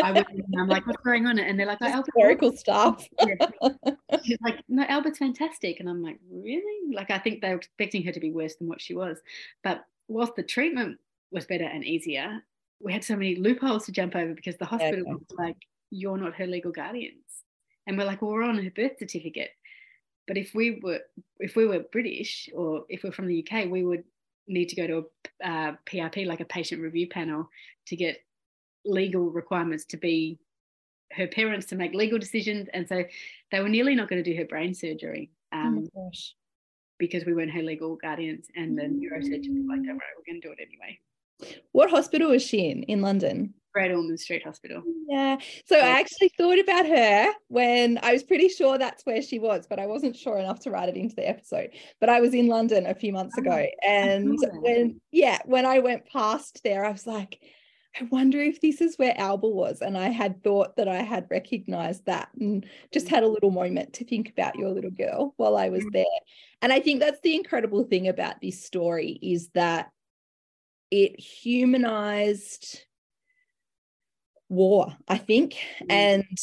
i went and i'm like what's going on and they're like oh, Alba, Historical stuff. yeah. She's like, no, Alba's fantastic. And I'm like, really? Like, I think they were expecting her to be worse than what she was. But whilst the treatment was better and easier, we had so many loopholes to jump over because the hospital okay. was like, you're not her legal guardians. And we're like, well, we're on her birth certificate. But if we were, if we were British or if we're from the UK, we would need to go to a uh, PRP, like a patient review panel, to get legal requirements to be her parents to make legal decisions. And so they were nearly not going to do her brain surgery Oh um, gosh. because we weren't her legal guardians. And the neurosurgeon was like, don't worry, we're going to do it anyway. What hospital was she in in London? Great Ormond Street Hospital. Yeah. So I actually thought about her when I was pretty sure that's where she was, but I wasn't sure enough to write it into the episode. But I was in London a few months ago. Oh, And when, yeah, when I went past there, I was like, I wonder if this is where Alba was. And I had thought that I had recognized that and just had a little moment to think about your little girl while I was Mm. there. And I think that's the incredible thing about this story is that it humanized war, I think, Mm. and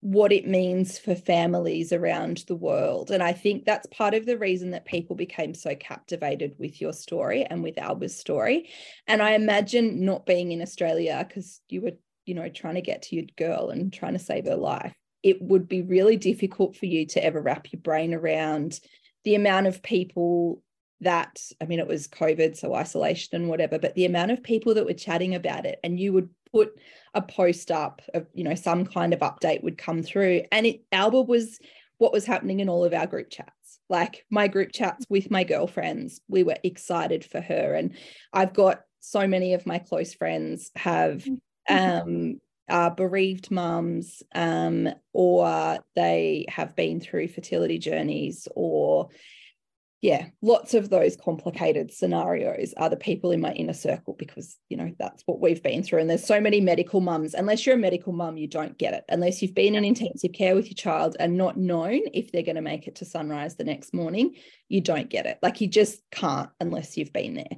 what it means for families around the world. And I think that's part of the reason that people became so captivated with your story and with Alba's story. And I imagine not being in Australia because you were, you know, trying to get to your girl and trying to save her life, it would be really difficult for you to ever wrap your brain around the amount of people that I mean, it was COVID, so isolation and whatever, but the amount of people that were chatting about it, and you would put a post up of, you know, some kind of update would come through. And it Alba was what was happening in all of our group chats. Like my group chats with my girlfriends, we were excited for her. And I've got so many of my close friends have mm-hmm. um are bereaved mums um, or they have been through fertility journeys or yeah lots of those complicated scenarios are the people in my inner circle because you know that's what we've been through. And there's so many medical mums. Unless you're a medical mum you don't get it. Unless you've been in intensive care with your child and not known if they're going to make it to sunrise the next morning you don't get it. Like you just can't unless you've been there.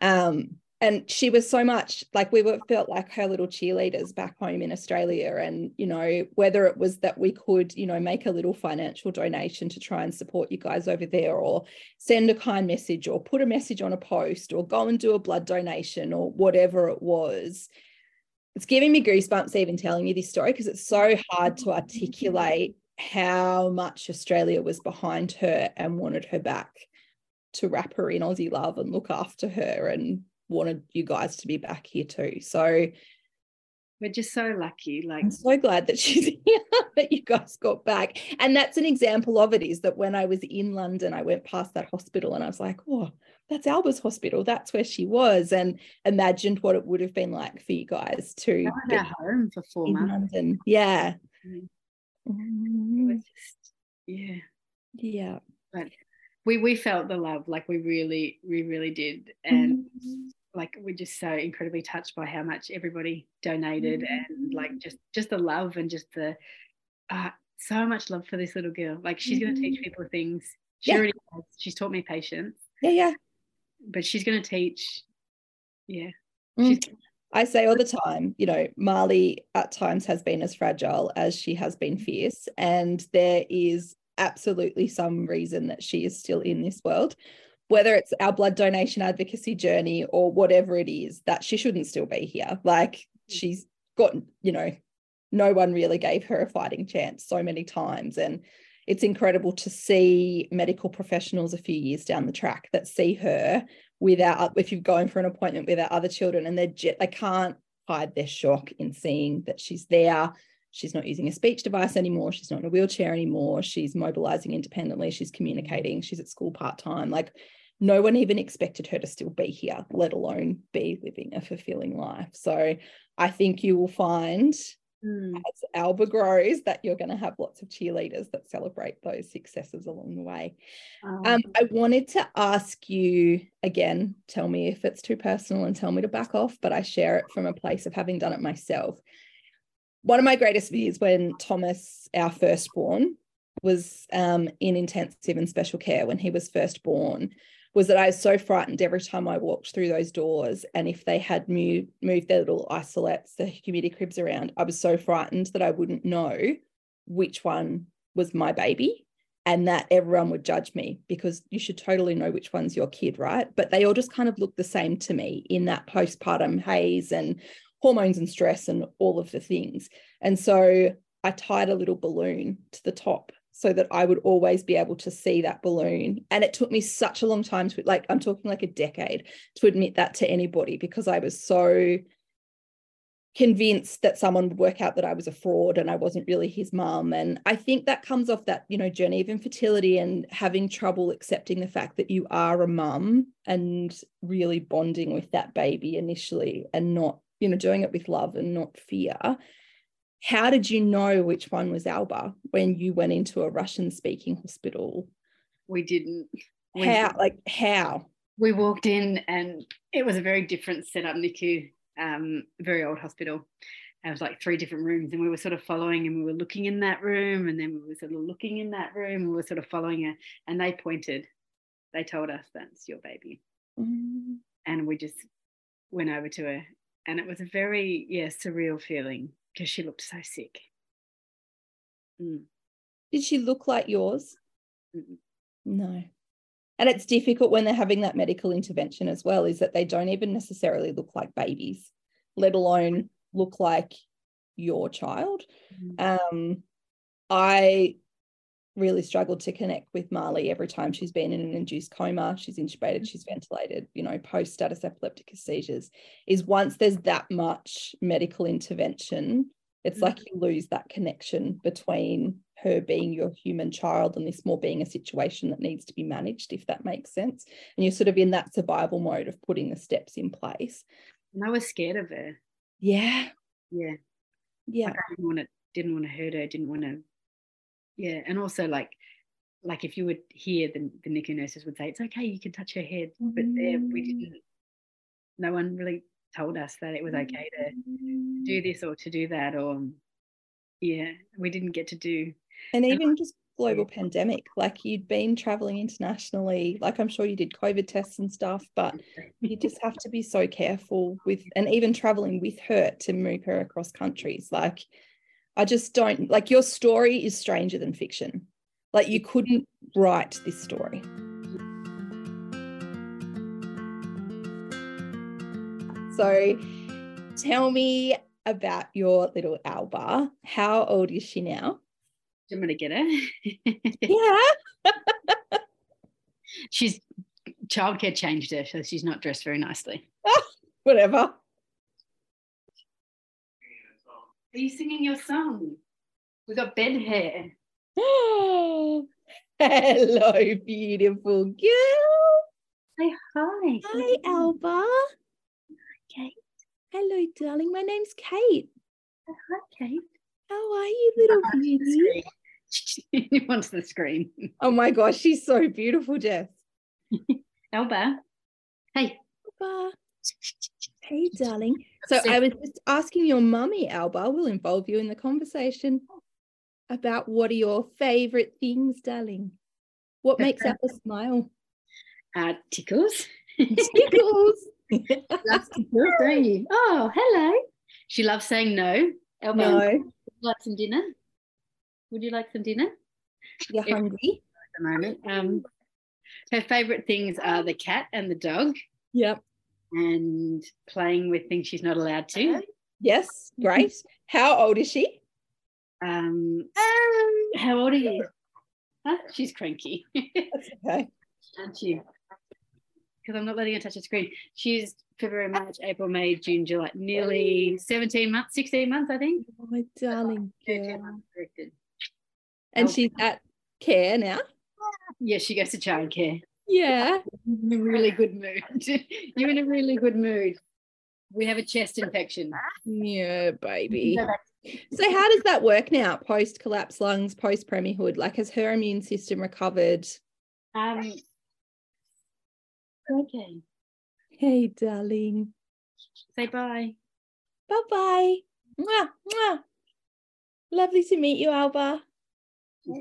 Um, and she was so much like we were felt like her little cheerleaders back home in Australia. And, you know, whether it was that we could, you know, make a little financial donation to try and support you guys over there, or send a kind message, or put a message on a post, or go and do a blood donation, or whatever it was. It's giving me goosebumps even telling you this story because it's so hard to articulate how much Australia was behind her and wanted her back to wrap her in Aussie love and look after her and wanted you guys to be back here too. So we're just so lucky. Like I'm so glad that she's here, that you guys got back. And that's an example of it is that when I was in London, I went past that hospital and I was like, oh, that's Alba's hospital. That's where she was. And imagined what it would have been like for you guys to be home for four months. London. Yeah. Mm. Just, yeah. Yeah. But we we felt the love, like we really, we really did. And mm like we're just so incredibly touched by how much everybody donated mm-hmm. and like just just the love and just the uh, so much love for this little girl like she's mm-hmm. going to teach people things she yeah. already has she's taught me patience yeah yeah but she's going to teach yeah mm. I say all the time, you know, Marleigh at times has been as fragile as she has been fierce. And there is absolutely some reason that she is still in this world whether it's our blood donation advocacy journey or whatever it is, that she shouldn't still be here. Like she's got, you know, no one really gave her a fighting chance so many times. And it's incredible to see medical professionals a few years down the track that see her without, if you're going for an appointment with our other children and they're, they can't hide their shock in seeing that she's there. She's not using a speech device anymore. She's not in a wheelchair anymore. She's mobilizing independently. She's communicating. She's at school part time. Like no one even expected her to still be here, let alone be living a fulfilling life. So I think you will find mm. as Alba grows that you're going to have lots of cheerleaders that celebrate those successes along the way. Um, um, I wanted to ask you again, tell me if it's too personal and tell me to back off, but I share it from a place of having done it myself. One of my greatest fears when Thomas, our firstborn, was um, in intensive and special care when he was first born was that I was so frightened every time I walked through those doors. And if they had moved, moved their little isolettes, the humidity cribs around, I was so frightened that I wouldn't know which one was my baby and that everyone would judge me because you should totally know which one's your kid, right? But they all just kind of look the same to me in that postpartum haze and hormones and stress and all of the things. And so I tied a little balloon to the top so that I would always be able to see that balloon. And it took me such a long time to, like, I'm talking like a decade to admit that to anybody because I was so convinced that someone would work out that I was a fraud and I wasn't really his mum. And I think that comes off that, you know, journey of infertility and having trouble accepting the fact that you are a mum and really bonding with that baby initially and not, you know, doing it with love and not fear how did you know which one was Alba when you went into a Russian speaking hospital? We didn't. We how, didn't. like, how? We walked in and it was a very different setup, NICU, um, very old hospital. It was like three different rooms, and we were sort of following, and we were looking in that room, and then we were sort of looking in that room, and we were sort of following it, and they pointed, they told us that's your baby, mm. and we just went over to her, and it was a very yeah surreal feeling because she looked so sick. Mm. Did she look like yours? Mm-mm. No. And it's difficult when they're having that medical intervention as well, is that they don't even necessarily look like babies, let alone look like your child. Mm. Um, I really struggled to connect with Marleigh every time she's been in an induced coma. She's intubated, she's ventilated, you know, post status epilepticus seizures. Is once there's that much medical intervention, it's Mm. like you lose that connection between her being your human child and this more being a situation that needs to be managed, if that makes sense. And you're sort of in that survival mode of putting the steps in place. And I was scared of her. Yeah. Yeah. Yeah. Like I didn't want to didn't want to hurt her, didn't want to yeah. And also like like if you would hear the, the NICU nurses would say, It's okay, you can touch her head. But there we Mm. didn't no one really told us that it was okay to do this or to do that or yeah, we didn't get to do And even just global pandemic, like you'd been traveling internationally, like I'm sure you did COVID tests and stuff, but you just have to be so careful with, and even traveling with her to move her across countries. Like, I just don't, like, your story is stranger than fiction. Like, you couldn't write this story. So, tell me about your little Alba. How old is she now? I'm gonna get her. Yeah. she's childcare changed her, so she's not dressed very nicely. Whatever. Are you singing your song? We got bed hair. Hello, beautiful girl. Say hi. Hi, Alba. Kate. Hello, darling. My name's Kate. Hi, Kate. How are you, little beauty? he wants the screen. Oh my gosh, she's so beautiful, Jess. Alba. Hey. Alba. Hey, darling. So I was just asking your mummy, Alba, we'll involve you in the conversation about what are your favorite things, darling? What makes Alba smile? Uh, tickles. Tickles. loves tickles, don't you? Oh, hello. She loves saying no. Alba, no, would you like some dinner? Would you like some dinner? you're Yeah. hungry. At the moment. Um, her favorite things are the cat and the dog Yep. And playing with things she's not allowed to. Yes, great. How old is she? Um, how old are you? Huh? She's cranky, That's okay. aren't you? Because I'm not letting her touch the screen. She's February, March, April, May, June, July, nearly 17 months, 16 months, I think. Oh, my darling 13 girl. And Oh. she's at care now. Yeah, she goes to childcare. Yeah. in a really good mood. You're in a really good mood. We have a chest infection. Yeah, baby. So how does that work now? Post collapse lungs, post premierhood? Like has her immune system recovered? Um, okay. Hey, darling. Say bye. Bye bye. Mwah, mwah. Lovely to meet you, Alba.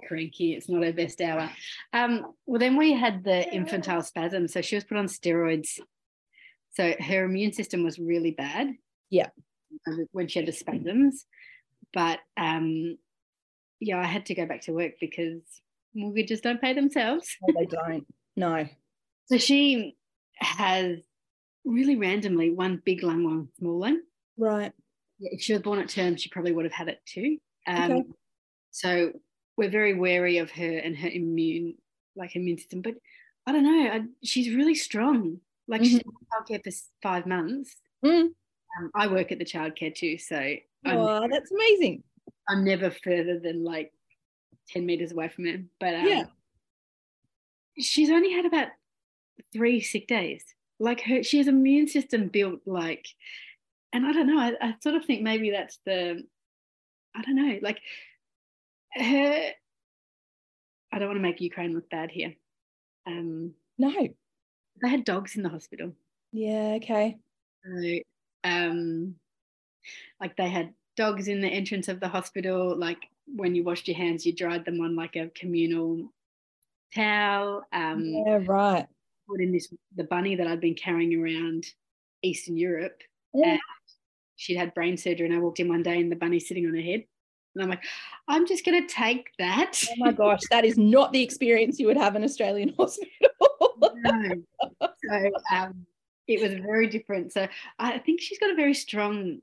Cranky. It's not her best hour. Um, well, then we had the infantile spasm. So she was put on steroids. So her immune system was really bad. Yeah. When she had the spasms. But um, yeah, I had to go back to work because mortgages don't pay themselves. No, they don't. No. So she has really randomly one big lung, one small lung. Right. Yeah, If she was born at term, she probably would have had it too. Um, Okay. So we're very wary of her and her immune, like immune system. But I don't know. I, she's really strong. Like she's in childcare for five months. Mm. Um, I work at the childcare too, so I'm, Oh, that's amazing. I'm never further than like ten meters away from her. But um, Yeah. she's only had about three sick days. Like her, she has an immune system built like, and I don't know. I, I sort of think maybe that's the, I don't know. Like her, I don't want to make Ukraine look bad here. Um, No. they had dogs in the hospital. Yeah, okay. So, um, like they had dogs in the entrance of the hospital. Like when you washed your hands, you dried them on like a communal towel. Um, yeah, right. put in this the bunny that I'd been carrying around Eastern Europe. Yeah. And she'd had brain surgery, and I walked in one day, and the bunny's sitting on her head. And I'm like, I'm just gonna take that. Oh my gosh, that is not the experience you would have in Australian hospital. no. So um, it was very different. So I think she's got a very strong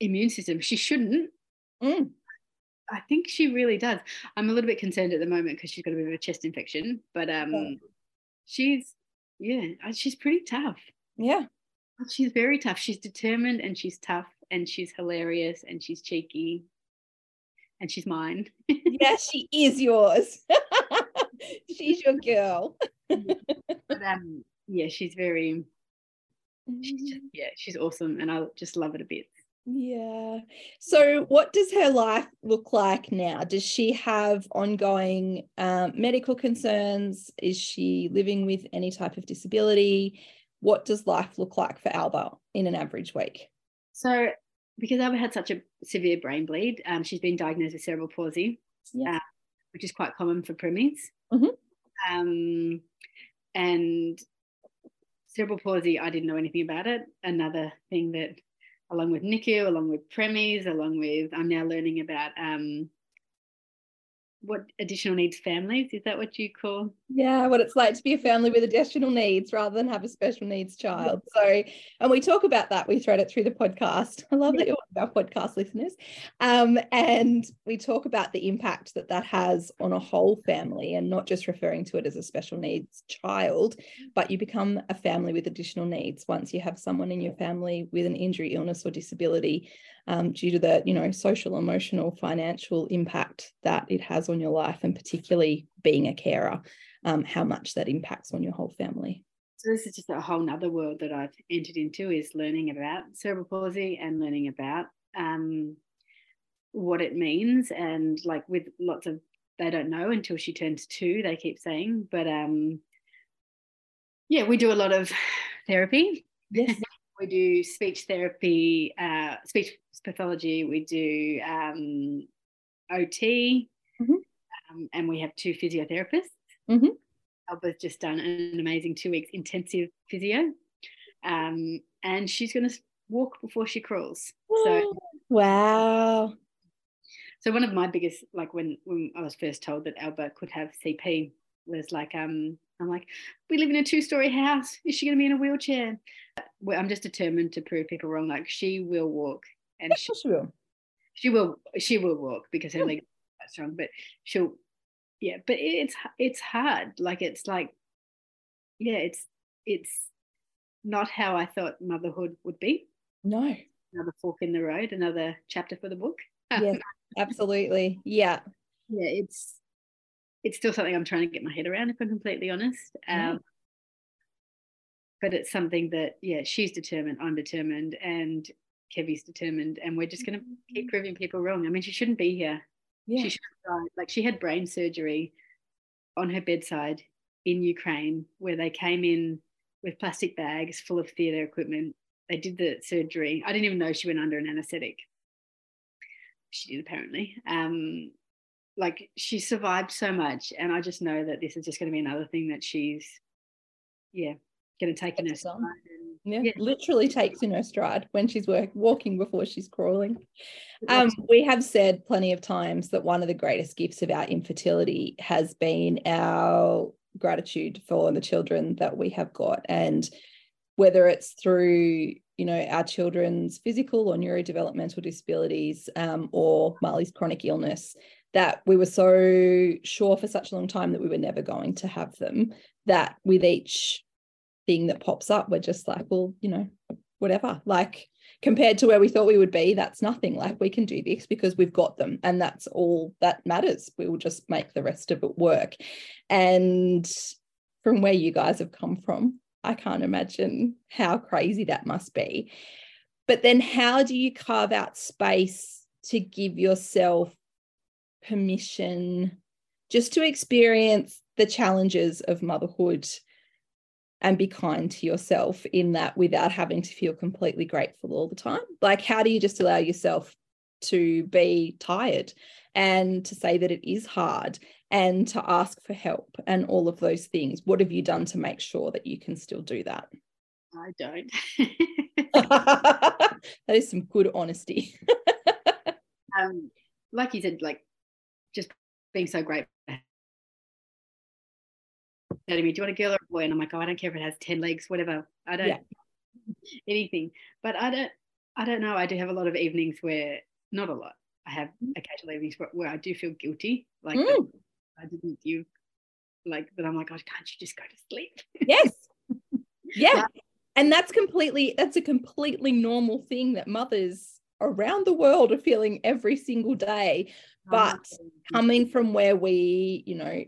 immune system. She shouldn't. Mm. I think she really does. I'm a little bit concerned at the moment because she's got a bit of a chest infection, but um, Yeah. she's yeah, uh, she's pretty tough. Yeah. She's very tough. She's determined and she's tough and she's hilarious and she's cheeky and she's mine. Yeah, she is yours. She's your girl. But um, yeah, she's very she's just, yeah, she's awesome and I just love it a bit. Yeah. So, what does her life look like now? Does she have ongoing um, medical concerns? Is she living with any type of disability? What does life look like for Alba in an average week? So because Alba had such a severe brain bleed, um, she's been diagnosed with cerebral palsy, Yeah. uh, which is quite common for preemies. Mhm. Um, and cerebral palsy, I didn't know anything about it. Another thing that, along with NICU, along with preemies, along with, I'm now learning about um, what additional needs families. Is that what you call? Yeah, what it's like to be a family with additional needs rather than have a special needs child. So, and we talk about that. We thread it through the podcast. I love that you're one of our podcast listeners. Um, and we talk about the impact that that has on a whole family and not just referring to it as a special needs child, but you become a family with additional needs once you have someone in your family with an injury, illness, or disability um, due to the you know social emotional financial impact that it has on your life and particularly being a carer um, how much that impacts on your whole family. So this is just a whole nother world that I've entered into is learning about cerebral palsy and learning about um, what it means. And like with lots of they don't know until she turns two they keep saying but um yeah we do a lot of therapy. Yes. We do speech therapy uh, speech pathology. We do um, ot Mhm. Um, and we have two physiotherapists. Mhm. Alba's just done an amazing two weeks intensive physio. Um, and she's going to walk before she crawls. So wow. So one of my biggest like when when I was first told that Alba could have CP was like um I'm like we live in a two story house. Is she going to be in a wheelchair? Well, I'm just determined to prove people wrong. Like she will walk and she, she will. she will she will walk because her legs are that strong but she'll yeah but it's it's hard like it's like yeah it's it's not how I thought motherhood would be no another fork in the road another chapter for the book yes absolutely yeah yeah, it's it's still something I'm trying to get my head around, if I'm completely honest. Yeah. Um, but it's something that, yeah, she's determined, I'm determined, and Kevy's determined, and we're just going to keep proving people wrong. I mean, she shouldn't be here. Yeah She should have died. Like she had brain surgery on her bedside in Ukraine, where they came in with plastic bags full of theatre equipment. They did the surgery. I didn't even know she went under an anaesthetic. She did apparently. Um, like she survived so much, and I just know that this is just going to be another thing that she's, yeah, going to take in her Takes on. stride. And, yeah, yeah. literally takes in her stride when she's work, walking before she's crawling Um, we have said plenty of times that one of the greatest gifts of our infertility has been our gratitude for the children that we have got. And whether it's through, you know, our children's physical or neurodevelopmental disabilities um, or Marleigh's chronic illness, that we were so sure for such a long time that we were never going to have them, that with each thing that pops up, we're just like, well, you know, whatever. Like, compared to where we thought we would be, that's nothing. Like we can do this because we've got them, and that's all that matters. We will just make the rest of it work. And from where you guys have come from, I can't imagine how crazy that must be. But then, how do you carve out space to give yourself permission just to experience the challenges of motherhood and be kind to yourself in that without having to feel completely grateful all the time? Like, how do you just allow yourself to be tired and to say that it is hard and to ask for help and all of those things? What have you done to make sure that you can still do that? I don't. that is some good honesty. um, like you said, like just being so grateful. Telling me, do you want a girl or a boy? And I'm like, oh, I don't care if it has ten legs, whatever. I don't Yeah. anything. But I don't. I don't know. I do have a lot of evenings where not a lot. I have occasional evenings where I do feel guilty, like Mm. I didn't give, like, but I'm like, oh, can't you just go to sleep? Yes. Yeah. And that's completely that's a completely normal thing that mothers around the world are feeling every single day. But coming from where we, you know,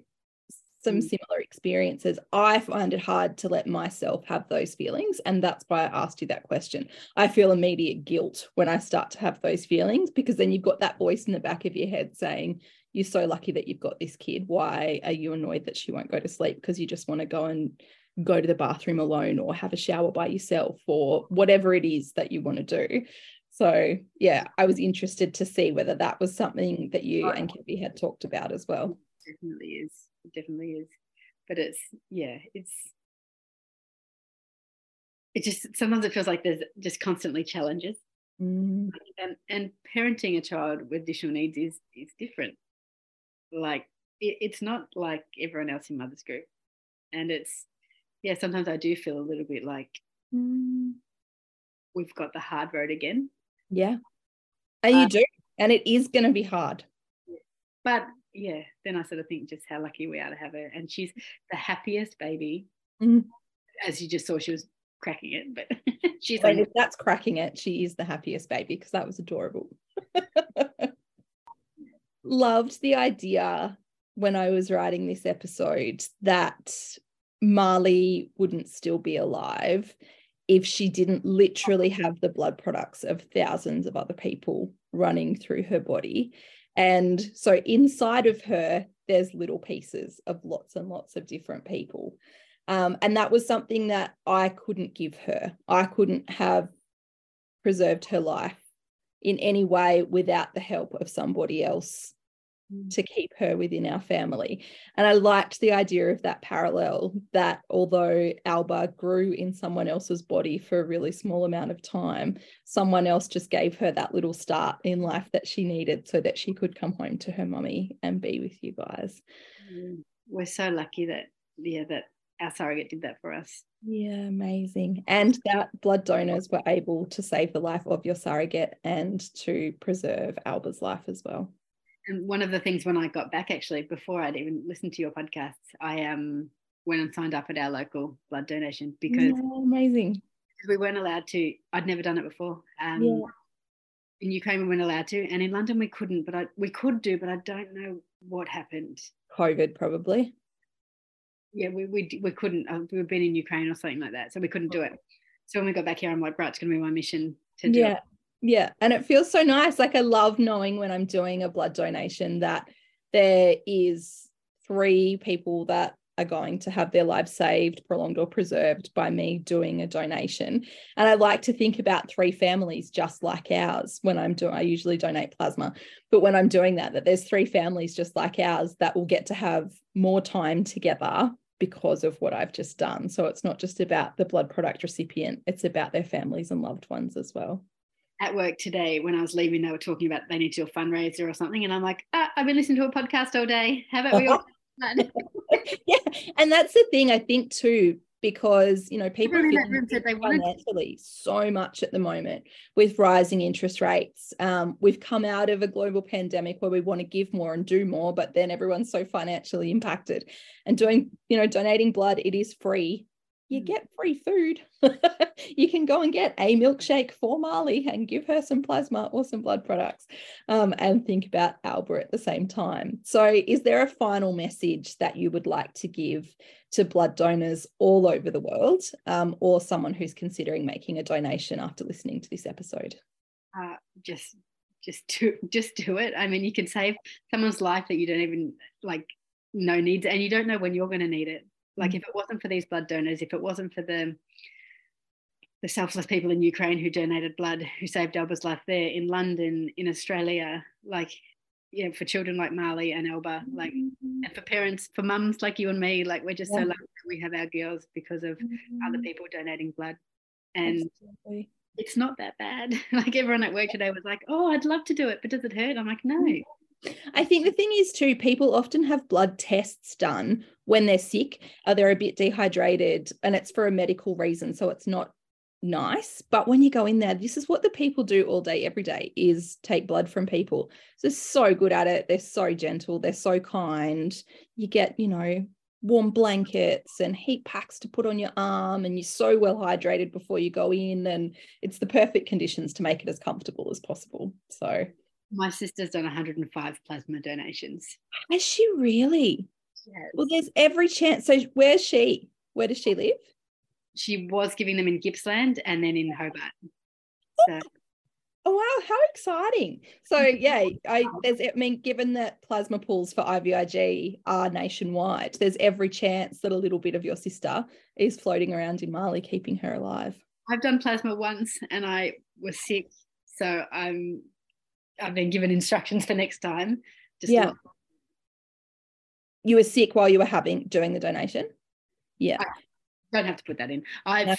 some Mm. similar experiences, I find it hard to let myself have those feelings. And that's why I asked you that question. I feel immediate guilt when I start to have those feelings because then you've got that voice in the back of your head saying, You're so lucky that you've got this kid. Why are you annoyed that she won't go to sleep? Because you just want to go and go to the bathroom alone or have a shower by yourself or whatever it is that you want to do. So, yeah, I was interested to see whether that was something that you and Kevy had talked about as well. definitely is. It definitely is. But it's yeah, it's it just sometimes it feels like there's just constantly challenges. Mm, And and parenting a child with additional needs is is different. Like it, it's not like everyone else in mother's group. And it's yeah, sometimes I do feel a little bit like mm, we've got the hard road again. yeah. And you Um, do. And it is going to be hard. But yeah, then I sort of think just how lucky we are to have her. And she's the happiest baby. Mhm. As you just saw, she was cracking it, but she's like, if that's cracking it, she is the happiest baby because that was adorable. Loved the idea when I was writing this episode that Marleigh wouldn't still be alive if she didn't literally have the blood products of thousands of other people running through her body. And so inside of her, there's little pieces of lots and lots of different people. Um, and that was something that I couldn't give her. I couldn't have preserved her life in any way without the help of somebody else. To keep her within our family. And I liked the idea of that parallel that although Alba grew in someone else's body for a really small amount of time, someone else just gave her that little start in life that she needed so that she could come home to her mummy and be with you guys. Mm. we're so lucky that yeah that our surrogate did that for us. Yeah, amazing. And that blood donors were able to save the life of your surrogate and to preserve Alba's life as well. And one of the things when I got back, actually, before I'd even listened to your podcasts, I um went and signed up at our local blood donation because Yeah, amazing. we weren't allowed to. I'd never done it before. Um, Yeah. In Ukraine, we weren't allowed to, and in London, we couldn't. But I, we could do, but I don't know what happened. COVID, probably. Yeah, we we, we couldn't. Uh, we've been in Ukraine or something like that, so we couldn't do it. So when we got back here, I'm like, right, it's going to be my mission to do Yeah. it. Yeah. And it feels so nice. Like I love knowing when I'm doing a blood donation that there is three people that are going to have their lives saved, prolonged, or preserved by me doing a donation. And I like to think about three families just like ours when I'm doing, I usually donate plasma, but when I'm doing that, that there's three families just like ours that will get to have more time together because of what I've just done. So it's not just about the blood product recipient, it's about their families and loved ones as well. At work today, when I was leaving, they were talking about they need to do a fundraiser or something, and I'm like, ah, I've been listening to a podcast all day. How about we all? yeah, and that's the thing I think too, because you know people Everyone in that feeling room said they wanted to. financially so much at the moment with rising interest rates. Um, we've come out of a global pandemic where we want to give more and do more, but then everyone's so financially impacted. And doing, you know, donating blood, it is free. You Mm. get free food. you can go and get a milkshake for Marleigh and give her some plasma or some blood products um, and think about Alba at the same time. So, is there a final message that you would like to give to blood donors all over the world um, or someone who's considering making a donation after listening to this episode? uh, just just do just do it i mean you can save someone's life that you don't even like know needs and you don't know when you're going to need it like if it wasn't for these blood donors if it wasn't for the the selfless people in ukraine who donated blood who saved Alba's life there in london in australia like you know for children like marleigh and alba like and for parents for mums like you and me like we're just Yeah. so lucky we have our girls because of other mm-hmm. people donating blood and Absolutely. it's not that bad. like everyone at work today was like, "Oh, I'd love to do it, but does it hurt?" I'm like, "No." Mm-hmm. I think the thing is too, people often have blood tests done when they're sick, or they're a bit dehydrated, and it's for a medical reason. So it's not nice. But when you go in there this is what the people do all day every day is take blood from people. So they're so good at it they're so gentle they're so kind. You get you know warm blankets and heat packs to put on your arm and you're so well hydrated before you go in and it's the perfect conditions to make it as comfortable as possible. So my sister's done 105 plasma donations has she really yes. well there's every chance so where's she where does she live she was giving them in Gippsland and then in Hobart. Oh so. Oh wow, how exciting! So yeah, I there's I mean, given that plasma pools for IVIG are nationwide, there's every chance that a little bit of your sister is floating around in Marleigh, keeping her alive. I've done plasma once and I was sick, so I'm I've been given instructions for next time. Just yeah. Not... You were sick while you were having doing the donation. Yeah. I, don't have to put that in. I no.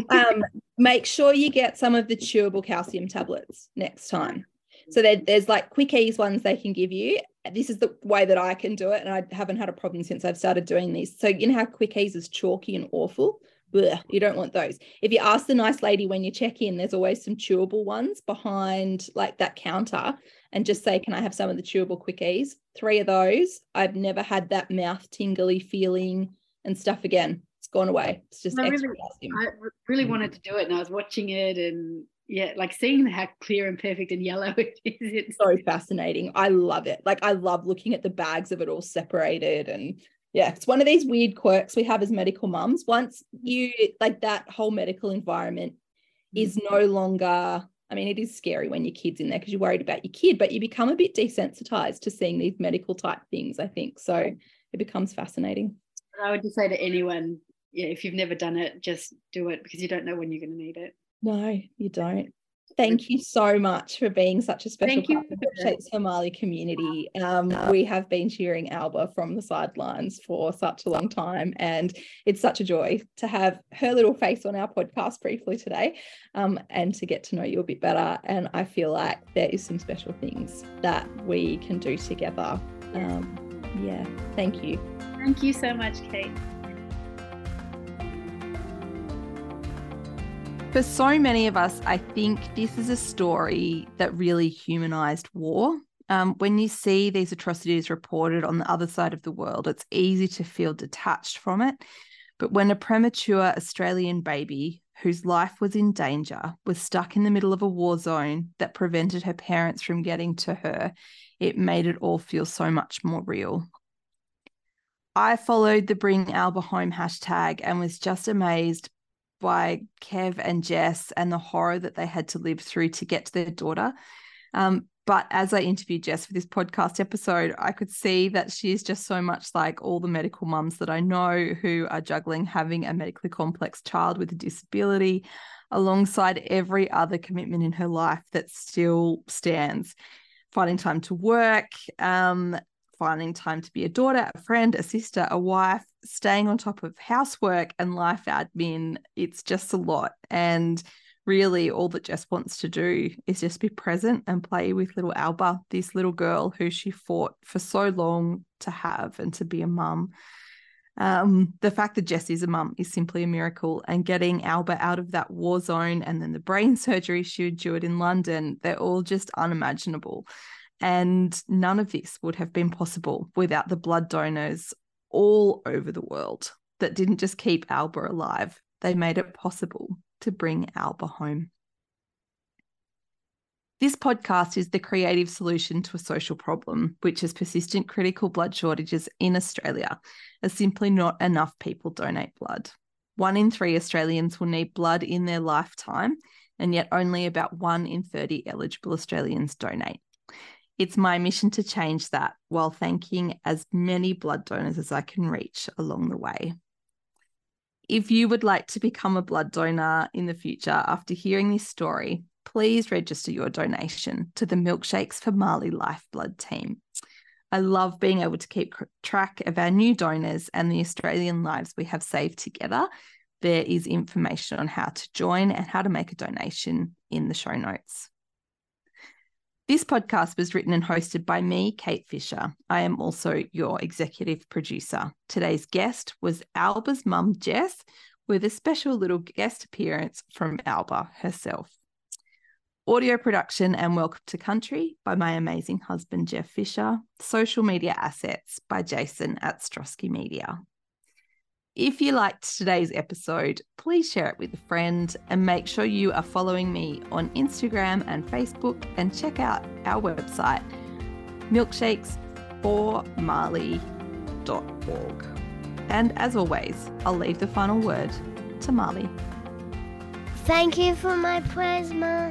um, make sure you get some of the chewable calcium tablets next time. So there, there's like Quick-Eze ones they can give you. This is the way that I can do it, and I haven't had a problem since I've started doing these. So you know how Quick-Eze is chalky and awful. You don't want those. If you ask the nice lady when you check in, there's always some chewable ones behind like that counter, and just say, "Can I have some of the chewable quickies? Three of those. I've never had that mouth tingly feeling and stuff again. It's gone away. It's just I really, I really mm. wanted to do it, and I was watching it, and yeah, like seeing how clear and perfect and yellow it is. It's so fascinating. I love it. Like I love looking at the bags of it all separated, and yeah, it's one of these weird quirks we have as medical mums. Once you like that whole medical environment is mm-hmm. no longer I mean, it is scary when your kid's in there because you're worried about your kid, but you become a bit desensitized to seeing these medical type things, I think. So it becomes fascinating. I would just say to anyone, yeah, if you've never done it, just do it because you don't know when you're going to need it. No, you don't. Thank you so much for being such a special Thank part you. of the Shapes for Marleigh community. Um, we have been cheering Alba from the sidelines for such a long time, and it's such a joy to have her little face on our podcast briefly today um, and to get to know you a bit better. And I feel like there is some special things that we can do together. Um, yeah, thank you. Thank you so much, Kate. For so many of us, I think this is a story that really humanized war. Um, when you see these atrocities reported on the other side of the world, it's easy to feel detached from it. But when a premature Australian baby whose life was in danger was stuck in the middle of a war zone that prevented her parents from getting to her, it made it all feel so much more real. I followed the Bring Alba Home hashtag and was just amazed by Kev and Jess and the horror that they had to live through to get to their daughter. Um, but as I interviewed Jess for this podcast episode, I could see that she's just so much like all the medical mums that I know who are juggling having a medically complex child with a disability alongside every other commitment in her life that still stands. Finding time to work, um, finding time to be a daughter, a friend, a sister, a wife, staying on top of housework and life admin. It's just a lot. And really, all that Jess wants to do is just be present and play with little Alba, this little girl who she fought for so long to have and to be a mum. Um, the fact that Jess is a mum is simply a miracle, and getting Alba out of that war zone and then the brain surgery she endured in London, they're all just unimaginable. And none of this would have been possible without the blood donors all over the world that didn't just keep Alba alive, they made it possible to bring Alba home. This podcast is the creative solution to a social problem, which is persistent critical blood shortages in Australia, as simply not enough people donate blood. One in three Australians will need blood in their lifetime, and yet only about one in 30 eligible Australians donate. It's my mission to change that while thanking as many blood donors as I can reach along the way. If you would like to become a blood donor in the future after hearing this story, please register your donation to the Milkshakes for Marleigh Lifeblood team. I love being able to keep track of our new donors and the Australian lives we have saved together. There is information on how to join and how to make a donation in the show notes. This podcast was written and hosted by me, Kate Fisher. I am also your executive producer. Today's guest was Alba's mum, Jess, with a special little guest appearance from Alba herself. Audio production and Welcome to Country by my amazing husband, Jeff Fisher. Social media assets by Jason at Strosky Media. If you liked today's episode, please share it with a friend and make sure you are following me on Instagram and Facebook and check out our website, milkshakesformarleigh.org. And as always, I'll leave the final word to Marleigh. Thank you for my prayers, Ma.